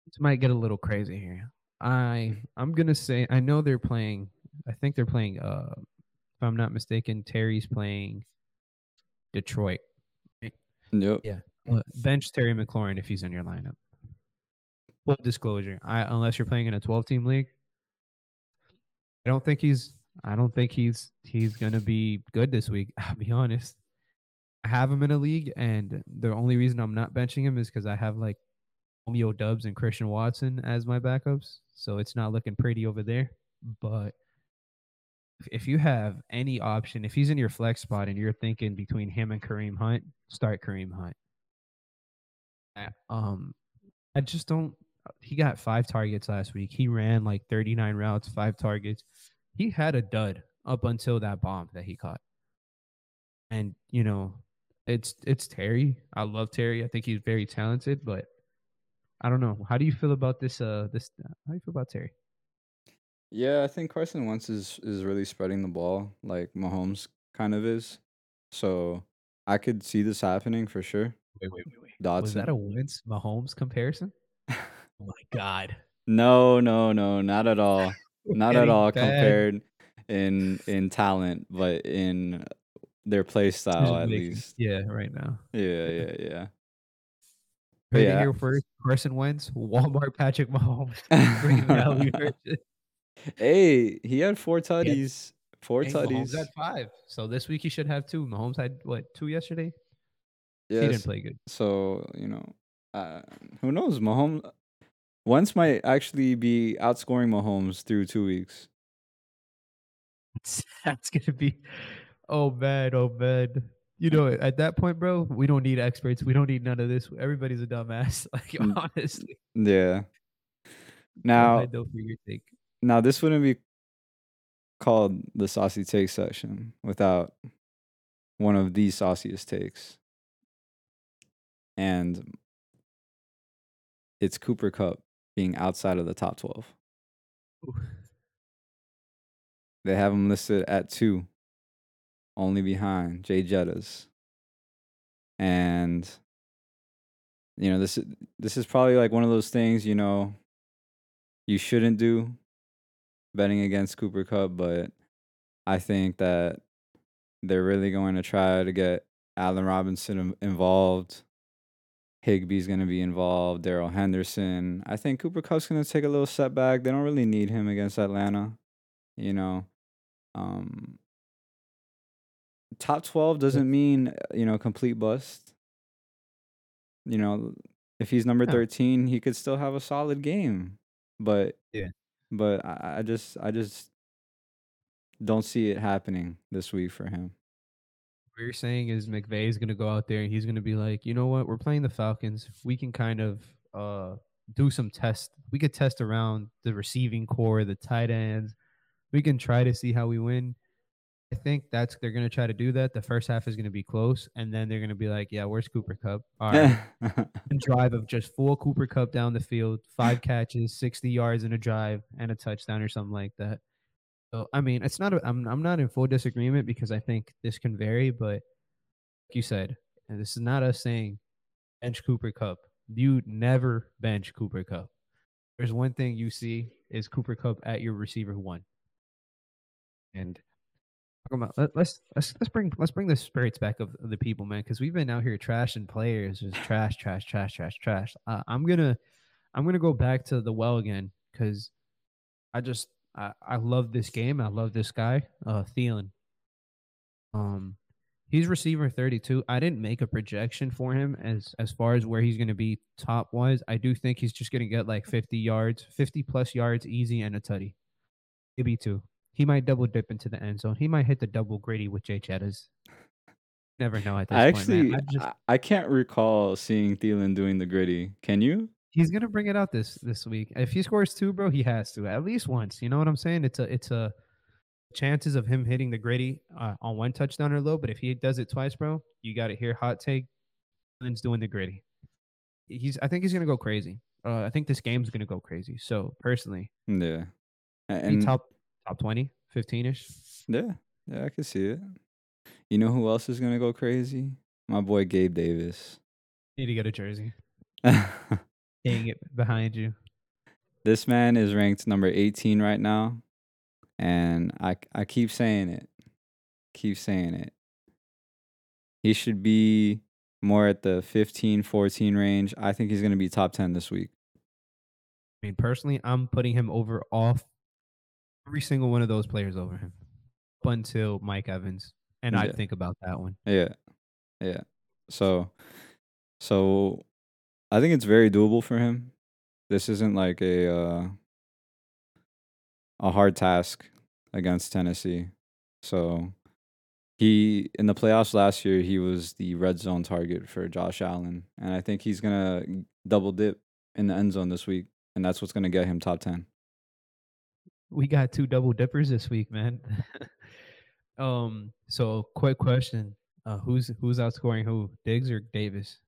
This might get a little crazy here. I I'm gonna say I know they're playing. I think they're playing. Uh, if I'm not mistaken, Terry's playing Detroit. Yep. Yeah. Bench Terry McLaurin if he's in your lineup. Full disclosure, I unless you're playing in a 12 team league, I don't think he's I don't think he's he's gonna be good this week. I'll be honest. I have him in a league, and the only reason I'm not benching him is because I have like Romeo Doubs and Christian Watson as my backups, so it's not looking pretty over there. But if- you have any option, if he's in your flex spot and you're thinking between him and Kareem Hunt, start Kareem Hunt. Um, I just don't. He got five targets last week. He ran like 39 routes, five targets. He had a dud up until that bomb that he caught. And you know, it's it's Terry. I love Terry. I think he's very talented, but I don't know. How do you feel about this? Uh, this. How do you feel about Terry? Yeah, I think Carson Wentz is is really spreading the ball like Mahomes kind of is. So I could see this happening for sure. Wait, wait, wait, wait. Dotson. Was that a Wentz Mahomes comparison? Oh my god. no, no, no, not at all. Not at all bad. compared in in talent, but in their play style at least. Yeah, right now. Yeah, yeah, yeah. Ready Yeah. here first. Carson Wentz, Walmart Patrick Mahomes. Green Valley version. hey, he had four tutties. Four Hey, tutties. Mahomes had five. So this week he should have two. Mahomes had what two yesterday? He didn't play good. So you know, uh, who knows? Mahomes Wentz might actually be outscoring Mahomes through two weeks. That's gonna be oh man, oh man. You know, at that point, bro, we don't need experts. We don't need none of this. Everybody's a dumbass. Like Mm. honestly. Yeah. Now, ahead, though, for your take. now this wouldn't be called the saucy take section without one of the sauciest takes. And it's Cooper Kupp being outside of the top 12. Ooh. They have him listed at two, only behind Jay Jettas. And you know, this this is probably like one of those things, you know, you shouldn't do betting against Cooper Kupp, but I think that they're really going to try to get Allen Robinson involved. Higbee's going to be involved. Darrell Henderson. I think Cooper Kupp's going to take a little setback. They don't really need him against Atlanta. You know, um, top twelve doesn't mean uh, you know complete bust. You know, if he's number thirteen, he could still have a solid game. But Yeah. But I, I just I just don't see it happening this week for him. What you're saying is McVay is gonna go out there and he's gonna be like, you know what, we're playing the Falcons. We can kind of uh do some test. We could test around the receiving core, the tight ends. We can try to see how we win. I think that's they're gonna try to do that. The first half is gonna be close, and then they're gonna be like, yeah, where's Cooper Kupp? All right, drive of just full Cooper Kupp down the field, five catches, 60 yards in a drive, and a touchdown or something like that. So I mean, it's not. A, I'm I'm not in full disagreement because I think this can vary, but like you said, and this is not us saying bench Cooper Kupp. You never bench Cooper Kupp. There's one thing you see is Cooper Kupp at your receiver one, and talk about let, let's let's let's bring let's bring the spirits back of, of the people, man, because we've been out here trashing players, just trash, trash, trash, trash, trash. Uh, I'm gonna I'm gonna go back to the well again because I just I, I love this game. I love this guy, uh, Thielen. Um, he's receiver 32. I didn't make a projection for him as as far as where he's going to be top wise. I do think he's just going to get like 50 yards, 50 plus yards easy and a tutty. Maybe two. He might double dip into the end zone. He might hit the double gritty with Jay Chettas. Never know at this I point, actually man. I just, I, I can't recall seeing Thielen doing the gritty. Can you? he's gonna bring it out this this week. If he scores two, bro, he has to at least once. You know what I'm saying? It's a it's a chances of him hitting the gritty uh, on one touchdown are low, but if he does it twice, bro, you got to hear hot take. Thielen's doing the gritty. He's I think he's gonna go crazy. Uh, I think this game's gonna go crazy. So personally, Yeah. And top top 20, 15 ish. yeah, yeah, I can see it. You know who else is gonna go crazy? My boy Gabe Davis. Need to get a jersey. Hang it behind you. this man is ranked number 18 right now, and I I keep saying it, keep saying it. He should be more at the 15, 14 range. I think he's gonna be top 10 this week. I mean, personally, I'm putting him over off every single one of those players over him up until Mike Evans. And I think about that one. Yeah. Yeah. So so I think it's very doable for him. This isn't like a uh a hard task against Tennessee. So he in the playoffs last year he was the red zone target for Josh Allen and I think he's going to double dip in the end zone this week and that's what's going to get him top 10. We got two double dippers this week, man. um, so quick question. Uh who's who's outscoring who? Diggs or Davis?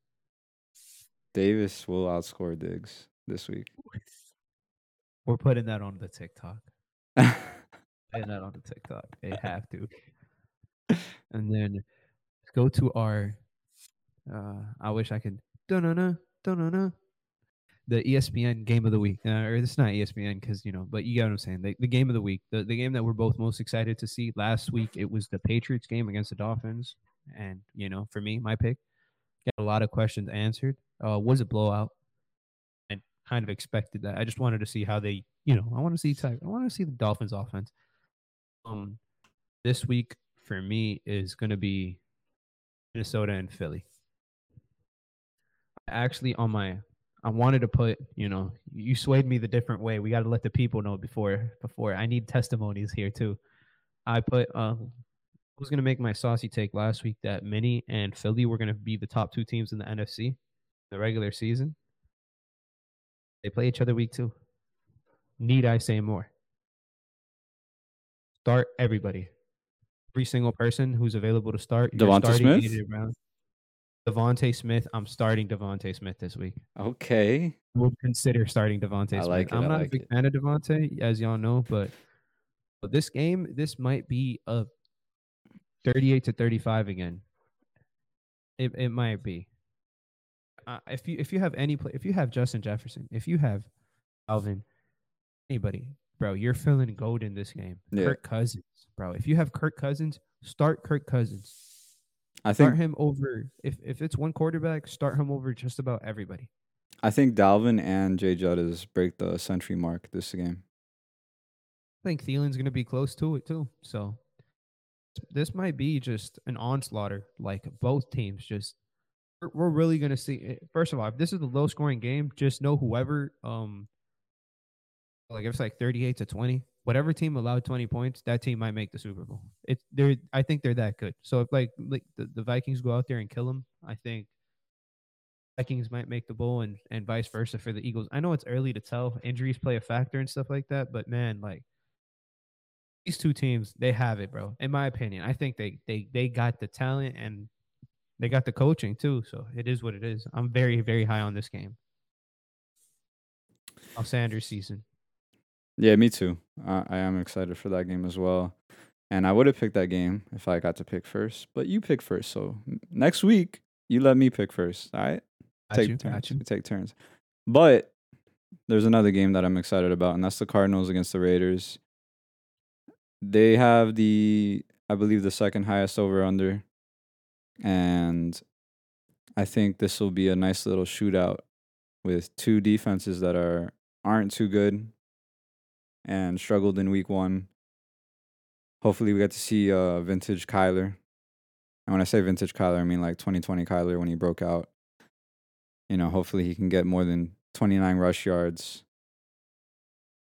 Davis will outscore Diggs this week. We're putting that on the TikTok. Putting that on the TikTok. They have to. And then go to our uh I wish I could dun-dun-dun, dun-dun-dun. The ESPN game of the week. Uh, or it's not ESPN because you know, but you get what I'm saying. The, the game of the week, the, the game that we're both most excited to see. Last week it was the Patriots game against the Dolphins. And you know, for me, my pick got a lot of questions answered. Uh was a blowout. I kind of expected that. I just wanted to see how they, you know, I want to see I want to see the Dolphins offense. Um this week for me is gonna be Minnesota and Philly. Actually, on my, I wanted to put, you know, you swayed me the different way. We got to let the people know before, before I need testimonies here too. I put, uh, I was gonna make my saucy take last week that Mini and Philly were gonna be the top two teams in the NFC, the regular season. They play each other week two. Need I say more? Start everybody every single person who's available to start. DeVonta Smith? DeVonta Smith. I'm starting DeVonta Smith this week. okay. we'll consider starting DeVonta. I like Smith. it, I'm I not like a big it. fan of DeVonta, as y'all know, but, but this game, this might be a 38 to 35 again. It it might be. Uh, if you if you have any play, if you have Justin Jefferson, if you have Alvin, anybody, bro, you're feeling gold in this game. Yeah. Kirk Cousins, bro. If you have Kirk Cousins, start Kirk Cousins. I think Start him over if if it's one quarterback, start him over just about everybody. I think Dalvin and Jay Jettas break the century mark this game. I think Thielen's going to be close to it too. So this might be just an onslaughter. Like both teams, just we're, we're really going to see. Eh, first of all, if this is a low scoring game, just know whoever, um, like if it's like thirty eight to twenty, whatever team allowed twenty points, that team might make the Super Bowl. It's they're I think they're that good. So if like like the, the Vikings go out there and kill them, I think Vikings might make the bowl and and vice versa for the Eagles. I know it's early to tell. Injuries play a factor and stuff like that, but man, like these two teams, they have it, bro. In my opinion, I think they they they got the talent and they got the coaching too. So it is what it is. I'm very very high on this game. Of Sanders season. Yeah, me too. I, I am excited for that game as well. And I would have picked that game if I got to pick first, but you pick first. So next week, you let me pick first. All right. Got take you, turns. got you. We take turns. But there's another game that I'm excited about, and that's the Cardinals against the Raiders. They have the, I believe, the second highest over under, and I think this will be a nice little shootout with two defenses that are aren't too good and struggled in week one. Hopefully, we get to see uh, vintage Kyler. And when I say vintage Kyler, I mean like 2020 Kyler when he broke out. You know, hopefully he can get more than 29 rush yards.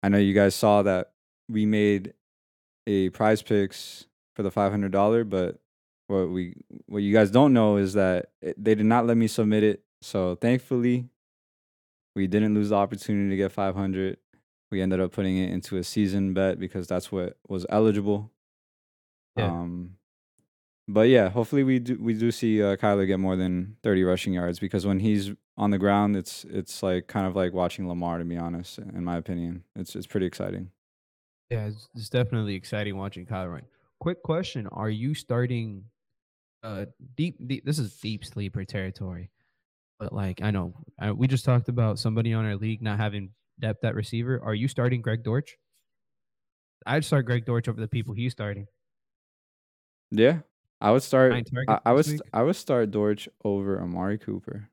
I know you guys saw that we made a prize picks for the $500, but what we what you guys don't know is that it, they did not let me submit it. So thankfully, we didn't lose the opportunity to get 500. We ended up putting it into a season bet because that's what was eligible. Yeah. Um, but yeah, hopefully we do we do see uh, Kyler get more than 30 rushing yards because when he's on the ground, it's it's like kind of like watching Lamar to be honest. In my opinion, it's it's pretty exciting. Yeah, it's, it's definitely exciting watching Kyler run. Quick question: Are you starting uh deep, deep? This is deep sleeper territory, but like I know uh, we just talked about somebody on our league not having depth at receiver. Are you starting Greg Dortch? I'd start Greg Dortch over the people he's starting. Yeah, I would start. I, I would week. I would start Dortch over Amari Cooper.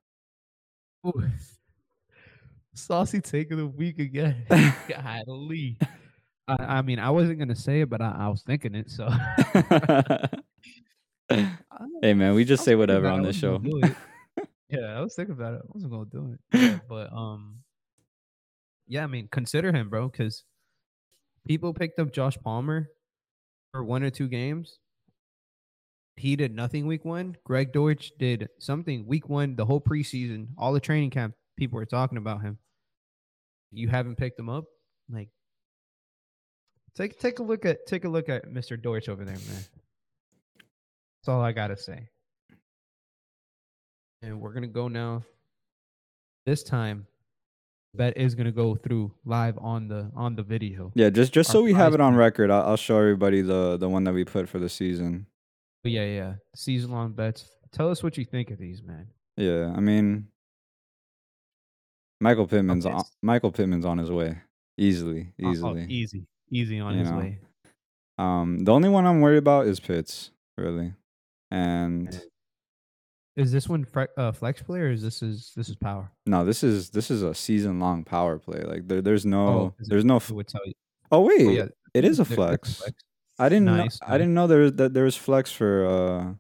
Ooh. Saucy take of the week again. Golly. I, I mean, I wasn't gonna say it, but I, I was thinking it. So hey man, we just say whatever on this show. gonna do it. Yeah, I was thinking about it. I wasn't gonna do it. Yeah, but um, yeah, I mean, consider him, bro, because people picked up Josh Palmer for one or two games. He did nothing week one. Greg Dortch did something week one, the whole preseason, all the training camp. People were talking about him. You haven't picked him up, like. Take take a look at take a look at Mr. Dortch over there, man. That's all I gotta say. And we're gonna go now. This time, bet is gonna go through live on the on the video. yeah, just just Our so we have it on record, I'll, I'll show everybody the the one that we put for the season. But yeah, yeah. Season long bets. Tell us what you think of these, man. Yeah, I mean, Michael Pittman's on, Michael Pittman's on his way easily, Oh, oh, easily. easy, easy on You his know. way. Um, the only one I'm worried about is Pitts, really, and Is this one fre- uh, flex play or is this is this is power? no, this is this is a season long power play. Like there, there's no, Oh, is it- there's no. F- would tell you. oh wait, Oh yeah, it is a that's flex. I didn't Nice, know. I didn't know there was that there was flex for uh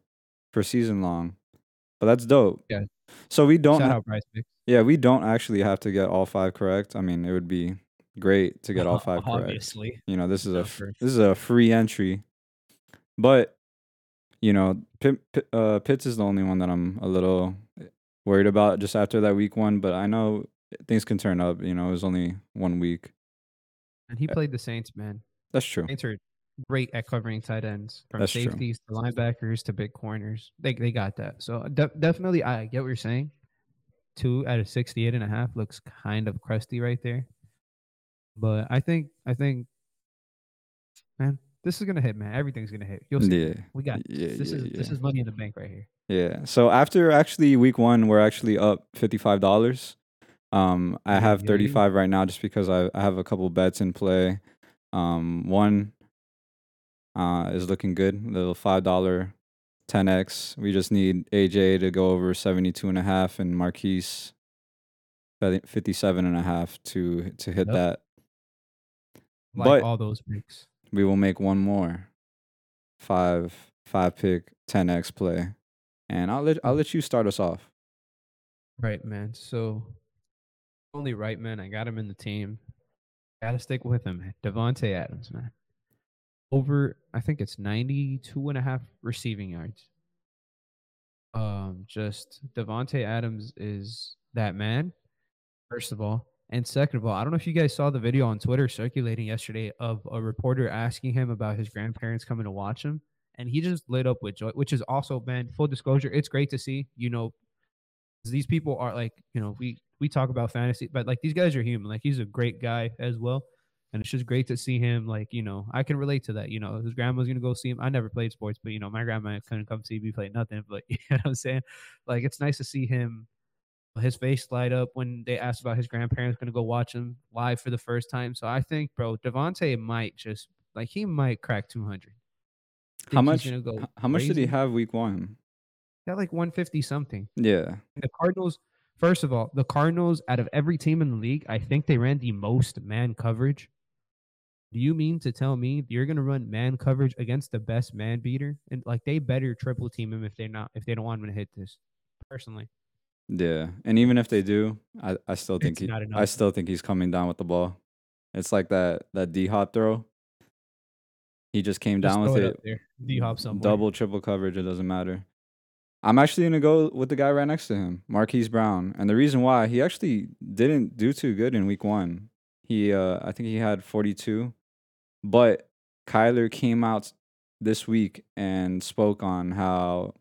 for season long, but that's dope. Yeah. So we don't. Ha- yeah, we don't actually have to get all five correct. I mean, it would be great to get all five correct. Obviously. You know, this is a this is a free entry, but you know, Pitt, Pitt, uh, Pitts is the only one that I'm a little worried about just after that week one. But I know things can turn up. You know, it was only one week. And he played the Saints, man. That's true. Saints are great at covering tight ends, from That's true. safeties to linebackers to big corners. They they got that. So de- definitely, I get what you're saying. Two out of 68 and a half looks kind of crusty right there. But I think I think, man, this is gonna hit, man. Everything's gonna hit. You'll see. Yeah, We got this. yeah, this yeah, is this is money in the bank right here. yeah. So after actually week one, we're actually up fifty five dollars. Um, I have yeah, yeah. thirty five right now just because I I have a couple bets in play. Um, one uh is looking good. Little five dollar 10x. We just need AJ to go over 72 and a half and Marquise 57 and a half to to hit Yep. that. Like But- all those picks. We will make one more five five pick 10x play. And I'll let I'll let you start us off. Right, man. So only right, man. I got him in the team. Gotta stick with him, man. Davante Adams, man. Over, I think it's 92 and a half receiving yards. Um, just Davante Adams is that man, first of all. And second of all, I don't know if you guys saw the video on Twitter circulating yesterday of a reporter asking him about his grandparents coming to watch him. And he just lit up with joy, which is also, been full disclosure, it's great to see. You know, these people are like, you know, we we talk about fantasy, but like these guys are human. Like he's a great guy as well. And it's just great to see him. Like, you know, I can relate to that. You know, his grandma's gonna go see him. I never played sports, but you know, my grandma couldn't come see me play nothing. But you know what I'm saying? Like it's nice to see him his face light up when they asked about his grandparents gonna go watch him live for the first time. So I think, bro, Davante might just like he might crack 200. How much go how much did he have week 1? Got like 150 something. Yeah. The Cardinals, first of all, the Cardinals, out of every team in the league, I think they ran the most man coverage. Do you mean to tell me you're gonna run man coverage against the best man beater? And like they better triple team him if they're not if they don't want him to hit this. Personally, Yeah. And even if they do, I, I still think he, I still think he's coming down with the ball. It's like that that D hop throw. He just came just down with it it. D hop somewhere. Double, triple coverage, it doesn't matter. I'm actually gonna go with the guy right next to him, Marquise Brown. And the reason why he actually didn't do too good in week one. He uh I think he had 42. But Kyler came out this week and spoke on how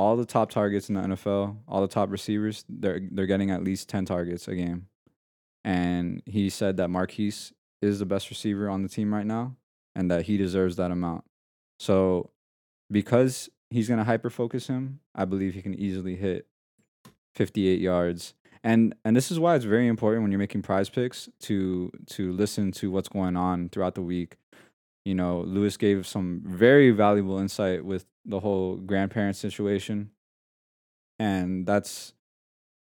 all the top targets in the NFL, all the top receivers, they're they're getting at least 10 targets a game. And he said that Marquise is the best receiver on the team right now and that he deserves that amount. So because he's to hyper focus him, I believe he can easily hit 58 yards. And and this is why it's very important when you're making prize picks to to listen to what's going on throughout the week. You know, Lewis gave some very valuable insight with the whole grandparent situation. And that's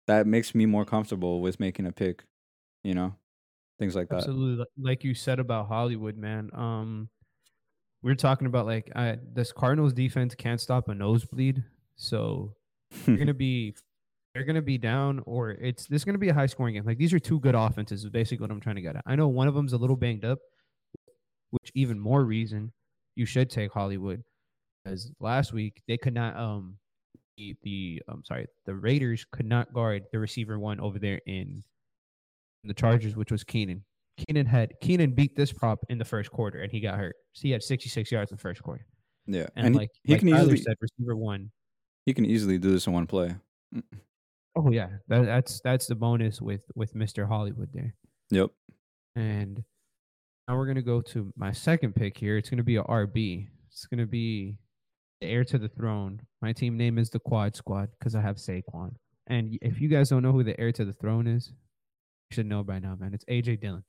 that makes me more comfortable with making a pick, you know? Things like that. Absolutely, like you said about Hollywood, man. Um, we are talking about like I, this Cardinals defense can't stop a nosebleed, so they're gonna be they're gonna be down, or it's this is gonna be a high scoring game. Like these are two good offenses. Is basically what I'm trying to get at. I know one of them's a little banged up, which even more reason you should take Hollywood, because last week they could not um the the I'm sorry the Raiders could not guard the receiver one over there in the Chargers, which was Keenan. Keenan had Keenan beat this prop in the first quarter, and he got hurt. So he had 66 yards in the first quarter. yeah. And, And, like he, like can Tyler easily said, receiver one. he can easily do this in one play. Oh yeah, that, that's that's the bonus with with Mr. Hollywood there. Yep. And now we're gonna go to my second pick here. It's gonna be a RB. It's gonna be the heir to the throne. My team name is the Quad Squad because I have Saquon. And if you guys don't know who the heir to the throne is, you should know by now, man. It's AJ Dillon.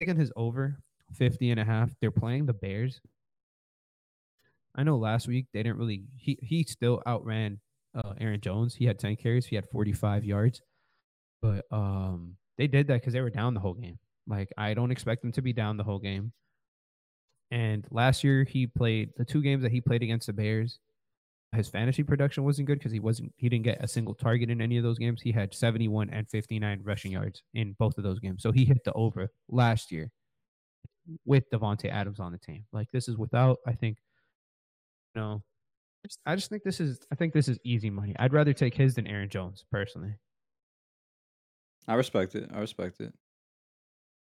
Taking his over 50 and a half. They're playing the Bears. I know last week they didn't really he he still outran uh Aaron Jones. He had 10 carries, he had 45 yards. But um they did that because they were down the whole game. Like I don't expect them to be down the whole game. And last year he played the two games that he played against the Bears. His fantasy production wasn't good because he wasn't he didn't get a single target in any of those games. He had 71 and 59 rushing yards in both of those games. So he hit the over last year with Davante Adams on the team. Like this is without, I think, you know, I just think this is I think this is easy money. I'd rather take his than Aaron Jones personally. I respect it. I respect it.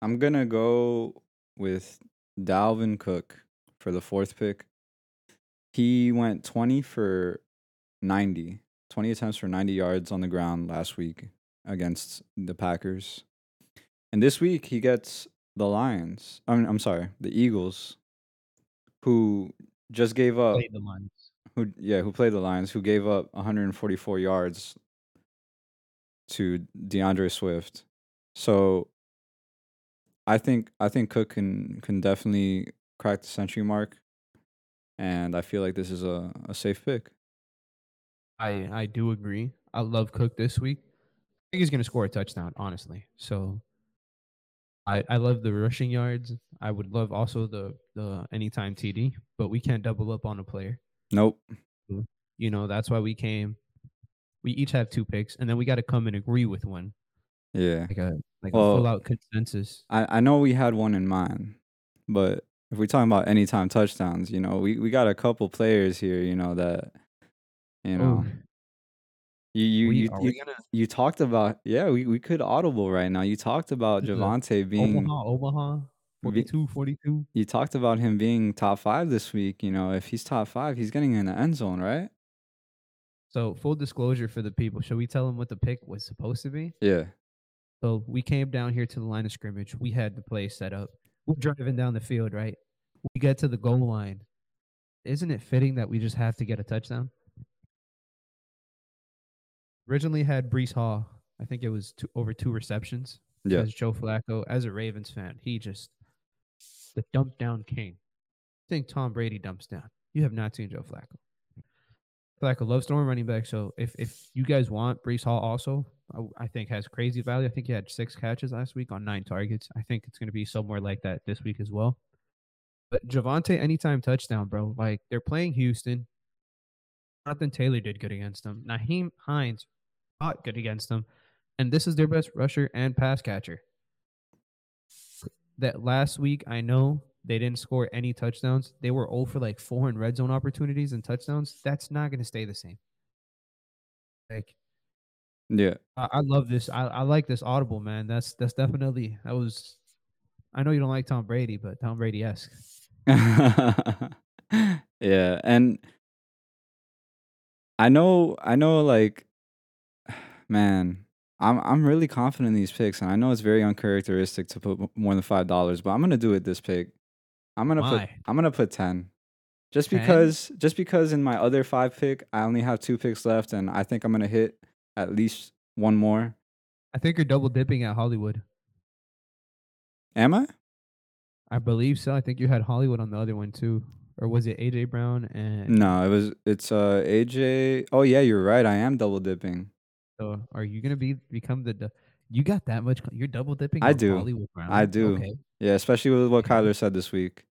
I'm gonna go with Dalvin Cook for the fourth pick. He went 20 for 90, 20 attempts for 90 yards on the ground last week against the Packers. And this week he gets the Lions. I mean, I'm sorry, the Eagles, who just gave up Played the Lions. who yeah, who played the Lions, who gave up 144 yards to DeAndre Swift. So I think I think Cook can can definitely crack the century mark. And I feel like this is a, a safe pick. I I do agree. I love Cook this week. I think he's gonna score a touchdown, honestly. So I I love the rushing yards. I would love also the the anytime TD, but we can't double up on a player. Nope. Mm, you know, that's why we came. We each have two picks, and then we got to come and agree with one, Yeah. like a like a Well, full out consensus. I, I know we had one in mind, but if we're talking about anytime touchdowns, you know, we, we got a couple players here, you know, that you know you you we you you, gonna you talked about yeah, we, we could audible right now. You talked about Javonte being Omaha Omaha be, 42 42? you talked about him being top five this week. You know, if he's top five, he's getting in the end zone, right? So full disclosure for the people, should we tell them what the pick was supposed to be? Yeah. So we came down here to the line of scrimmage. We had the play set up. We're driving down the field, right? We get to the goal line. Isn't it fitting that we just have to get a touchdown? Originally had Breece Hall. I think it was two, over two receptions. Yeah. As Joe Flacco, as a Ravens fan, he just the dump down king. I think Tom Brady dumps down. You have not seen Joe Flacco. Flacco love throwing running back. So if if you guys want Breece Hall also, I, I think has crazy value. I think he had six catches last week on nine targets. I think it's going to be somewhere like that this week as well. But Javonte, anytime touchdown, bro. Like they're playing Houston. Jonathan Taylor did good against them. Nyheim Hines not good against them. And this is their best rusher and pass catcher. That last week, I know they didn't score any touchdowns. They were 0 for like four in red zone opportunities and touchdowns. That's not going to stay the same. Like Yeah. I, I love this. I, I like this audible, man. That's that's definitely that was. I know you don't like Tom Brady, but Tom Brady esque. yeah, and I know I know like man, I'm I'm really confident in these picks and I know it's very uncharacteristic to put more than $5, but I'm going to do it this pick. I'm going to put I'm to put 10. Just 10? because just because in my other 5 pick, I only have 2 picks left and I think I'm going to hit at least one more. I think you're double dipping at Hollywood. Am I? I believe so. I think you had Hollywood on the other one too, or was it AJ Brown and? No, it was it's uh AJ. Oh yeah, you're right. I am double dipping. So are you gonna be become the? You got that much? You're double dipping. I do. Hollywood Brown. I do. Okay. Yeah, especially with what. Kyler said this week.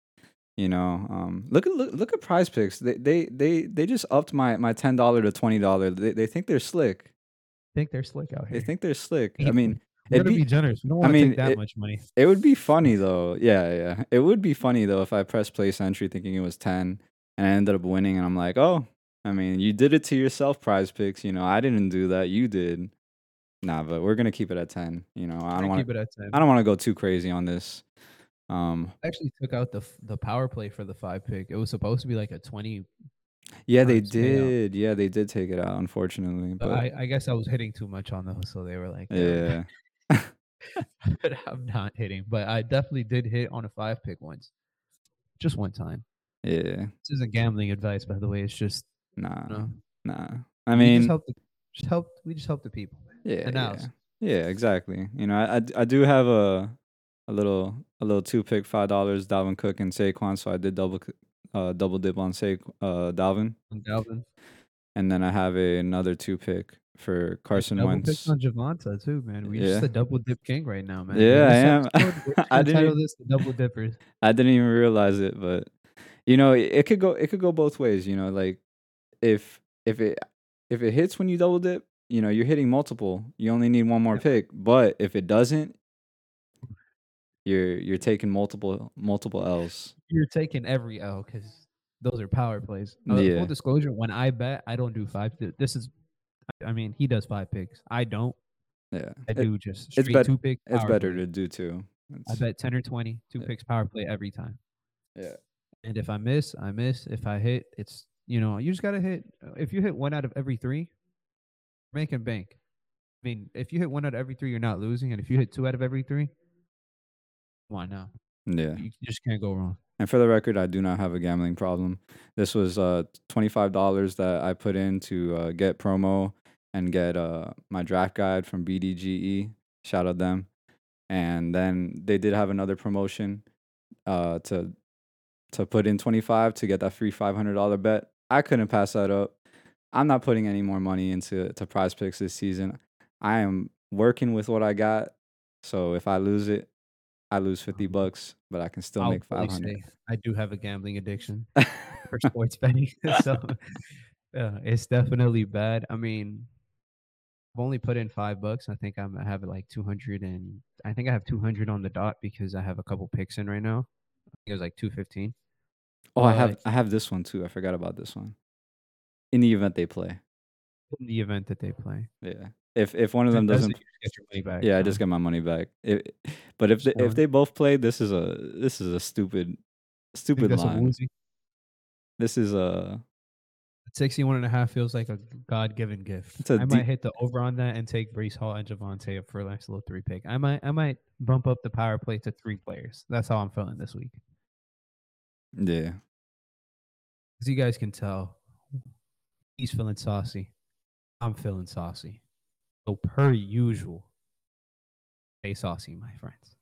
You know, um, look at look, look at Prize Picks. They they they they just upped my my ten dollar to twenty dollar. They they think they're slick. I think they're slick out here. They think they're slick. I mean, it'd be, be generous. We don't I want to mean, take that it- much money. it would be funny though. Yeah, yeah. It would be funny though if I pressed place entry thinking it was ten and I ended up winning and I'm like, oh, I mean, you did it to yourself, Prize Picks. You know, I didn't do that. You did. Nah, but we're gonna keep it at ten. You know, I don't want keep it at ten. I don't want to go too crazy on this. Um, I actually took out the the power play for the five pick. It was supposed to be like a twenty, yeah, they did. Yeah, they did take it out, unfortunately. but But I, I guess I was hitting too much on those, so they were like, "Never yeah, but I'm not hitting. But I definitely did hit on a five pick once, just one time. yeah, This isn't gambling advice, by the way. It's just nah, you know, nah. I mean, just help the, just help. We just help the people. Yeah, and yeah, yeah, exactly. You know, I I do have a a little a little two pick five dollars Dalvin Cook and Saquon, so I did double uh double dip on Sa uh Dalvin, And Dalvin, and then I have a, another two pick for Carson double Wentz. picked on Javonte too, man. We're Yeah. just the double dip king right now, man. Yeah, I am. I didn't title this the double dippers. I didn't even realize it, but you know, it, it could go it could go both ways, you know, like if if it if it hits when you double dip, you know, you're hitting multiple. You only need one more Yeah. pick. But if it doesn't, you're you're taking multiple multiple L's. You're taking every L because those are power plays. Uh, Yeah. Full disclosure: when I bet, I don't do five. This is, I mean, he does five picks. I don't. Yeah. I It- do just it's straight bet- two picks. it's better play. to do too. I bet ten or twenty, two Yeah. picks power play every time. Yeah. And if I miss, I miss. If I hit, it's you know you just gotta hit. If you hit one out of every three, making bank. I mean, if you hit one out of every three, you're not losing, and if you hit two out of every three, why not? Yeah. You just can't go wrong. And for the record, I do not have a gambling problem. This was uh twenty five dollars that I put in to uh, get promo and get uh my draft guide from BDGE. Shout out them. And then they did have another promotion uh to to put in twenty five to get that free five hundred dollar bet. I couldn't pass that up. I'm not putting any more money into to Prize Picks this season. I am working with what I got. So if I lose it, I lose fifty Um, bucks, but I can still I'll make fully five hundred. say I do have a gambling addiction for sports betting, so uh, it's definitely bad. I mean, I've only put in five bucks. I think I'm I have like two hundred and I think I have two hundred on the dot because I have a couple picks in right now. I think it was like two fifteen. Oh, I have I have this one too. I forgot about this one. In the event they play, in the event that they play, yeah. If if one of them doesn't, doesn't, get your money back. yeah, I just get my money back. It, but if they, if they both play, this is a this is a stupid stupid line. This is a 61 and a half feels like a God-given gift. it's a I might hit the over on that and take Breece Hall and Javonte up for a nice little three pick. I might I might bump up the power play to three players. That's how I'm feeling this week. yeah. As you guys can tell, he's feeling saucy. I'm feeling saucy. So per usual, stay saucy, my friends.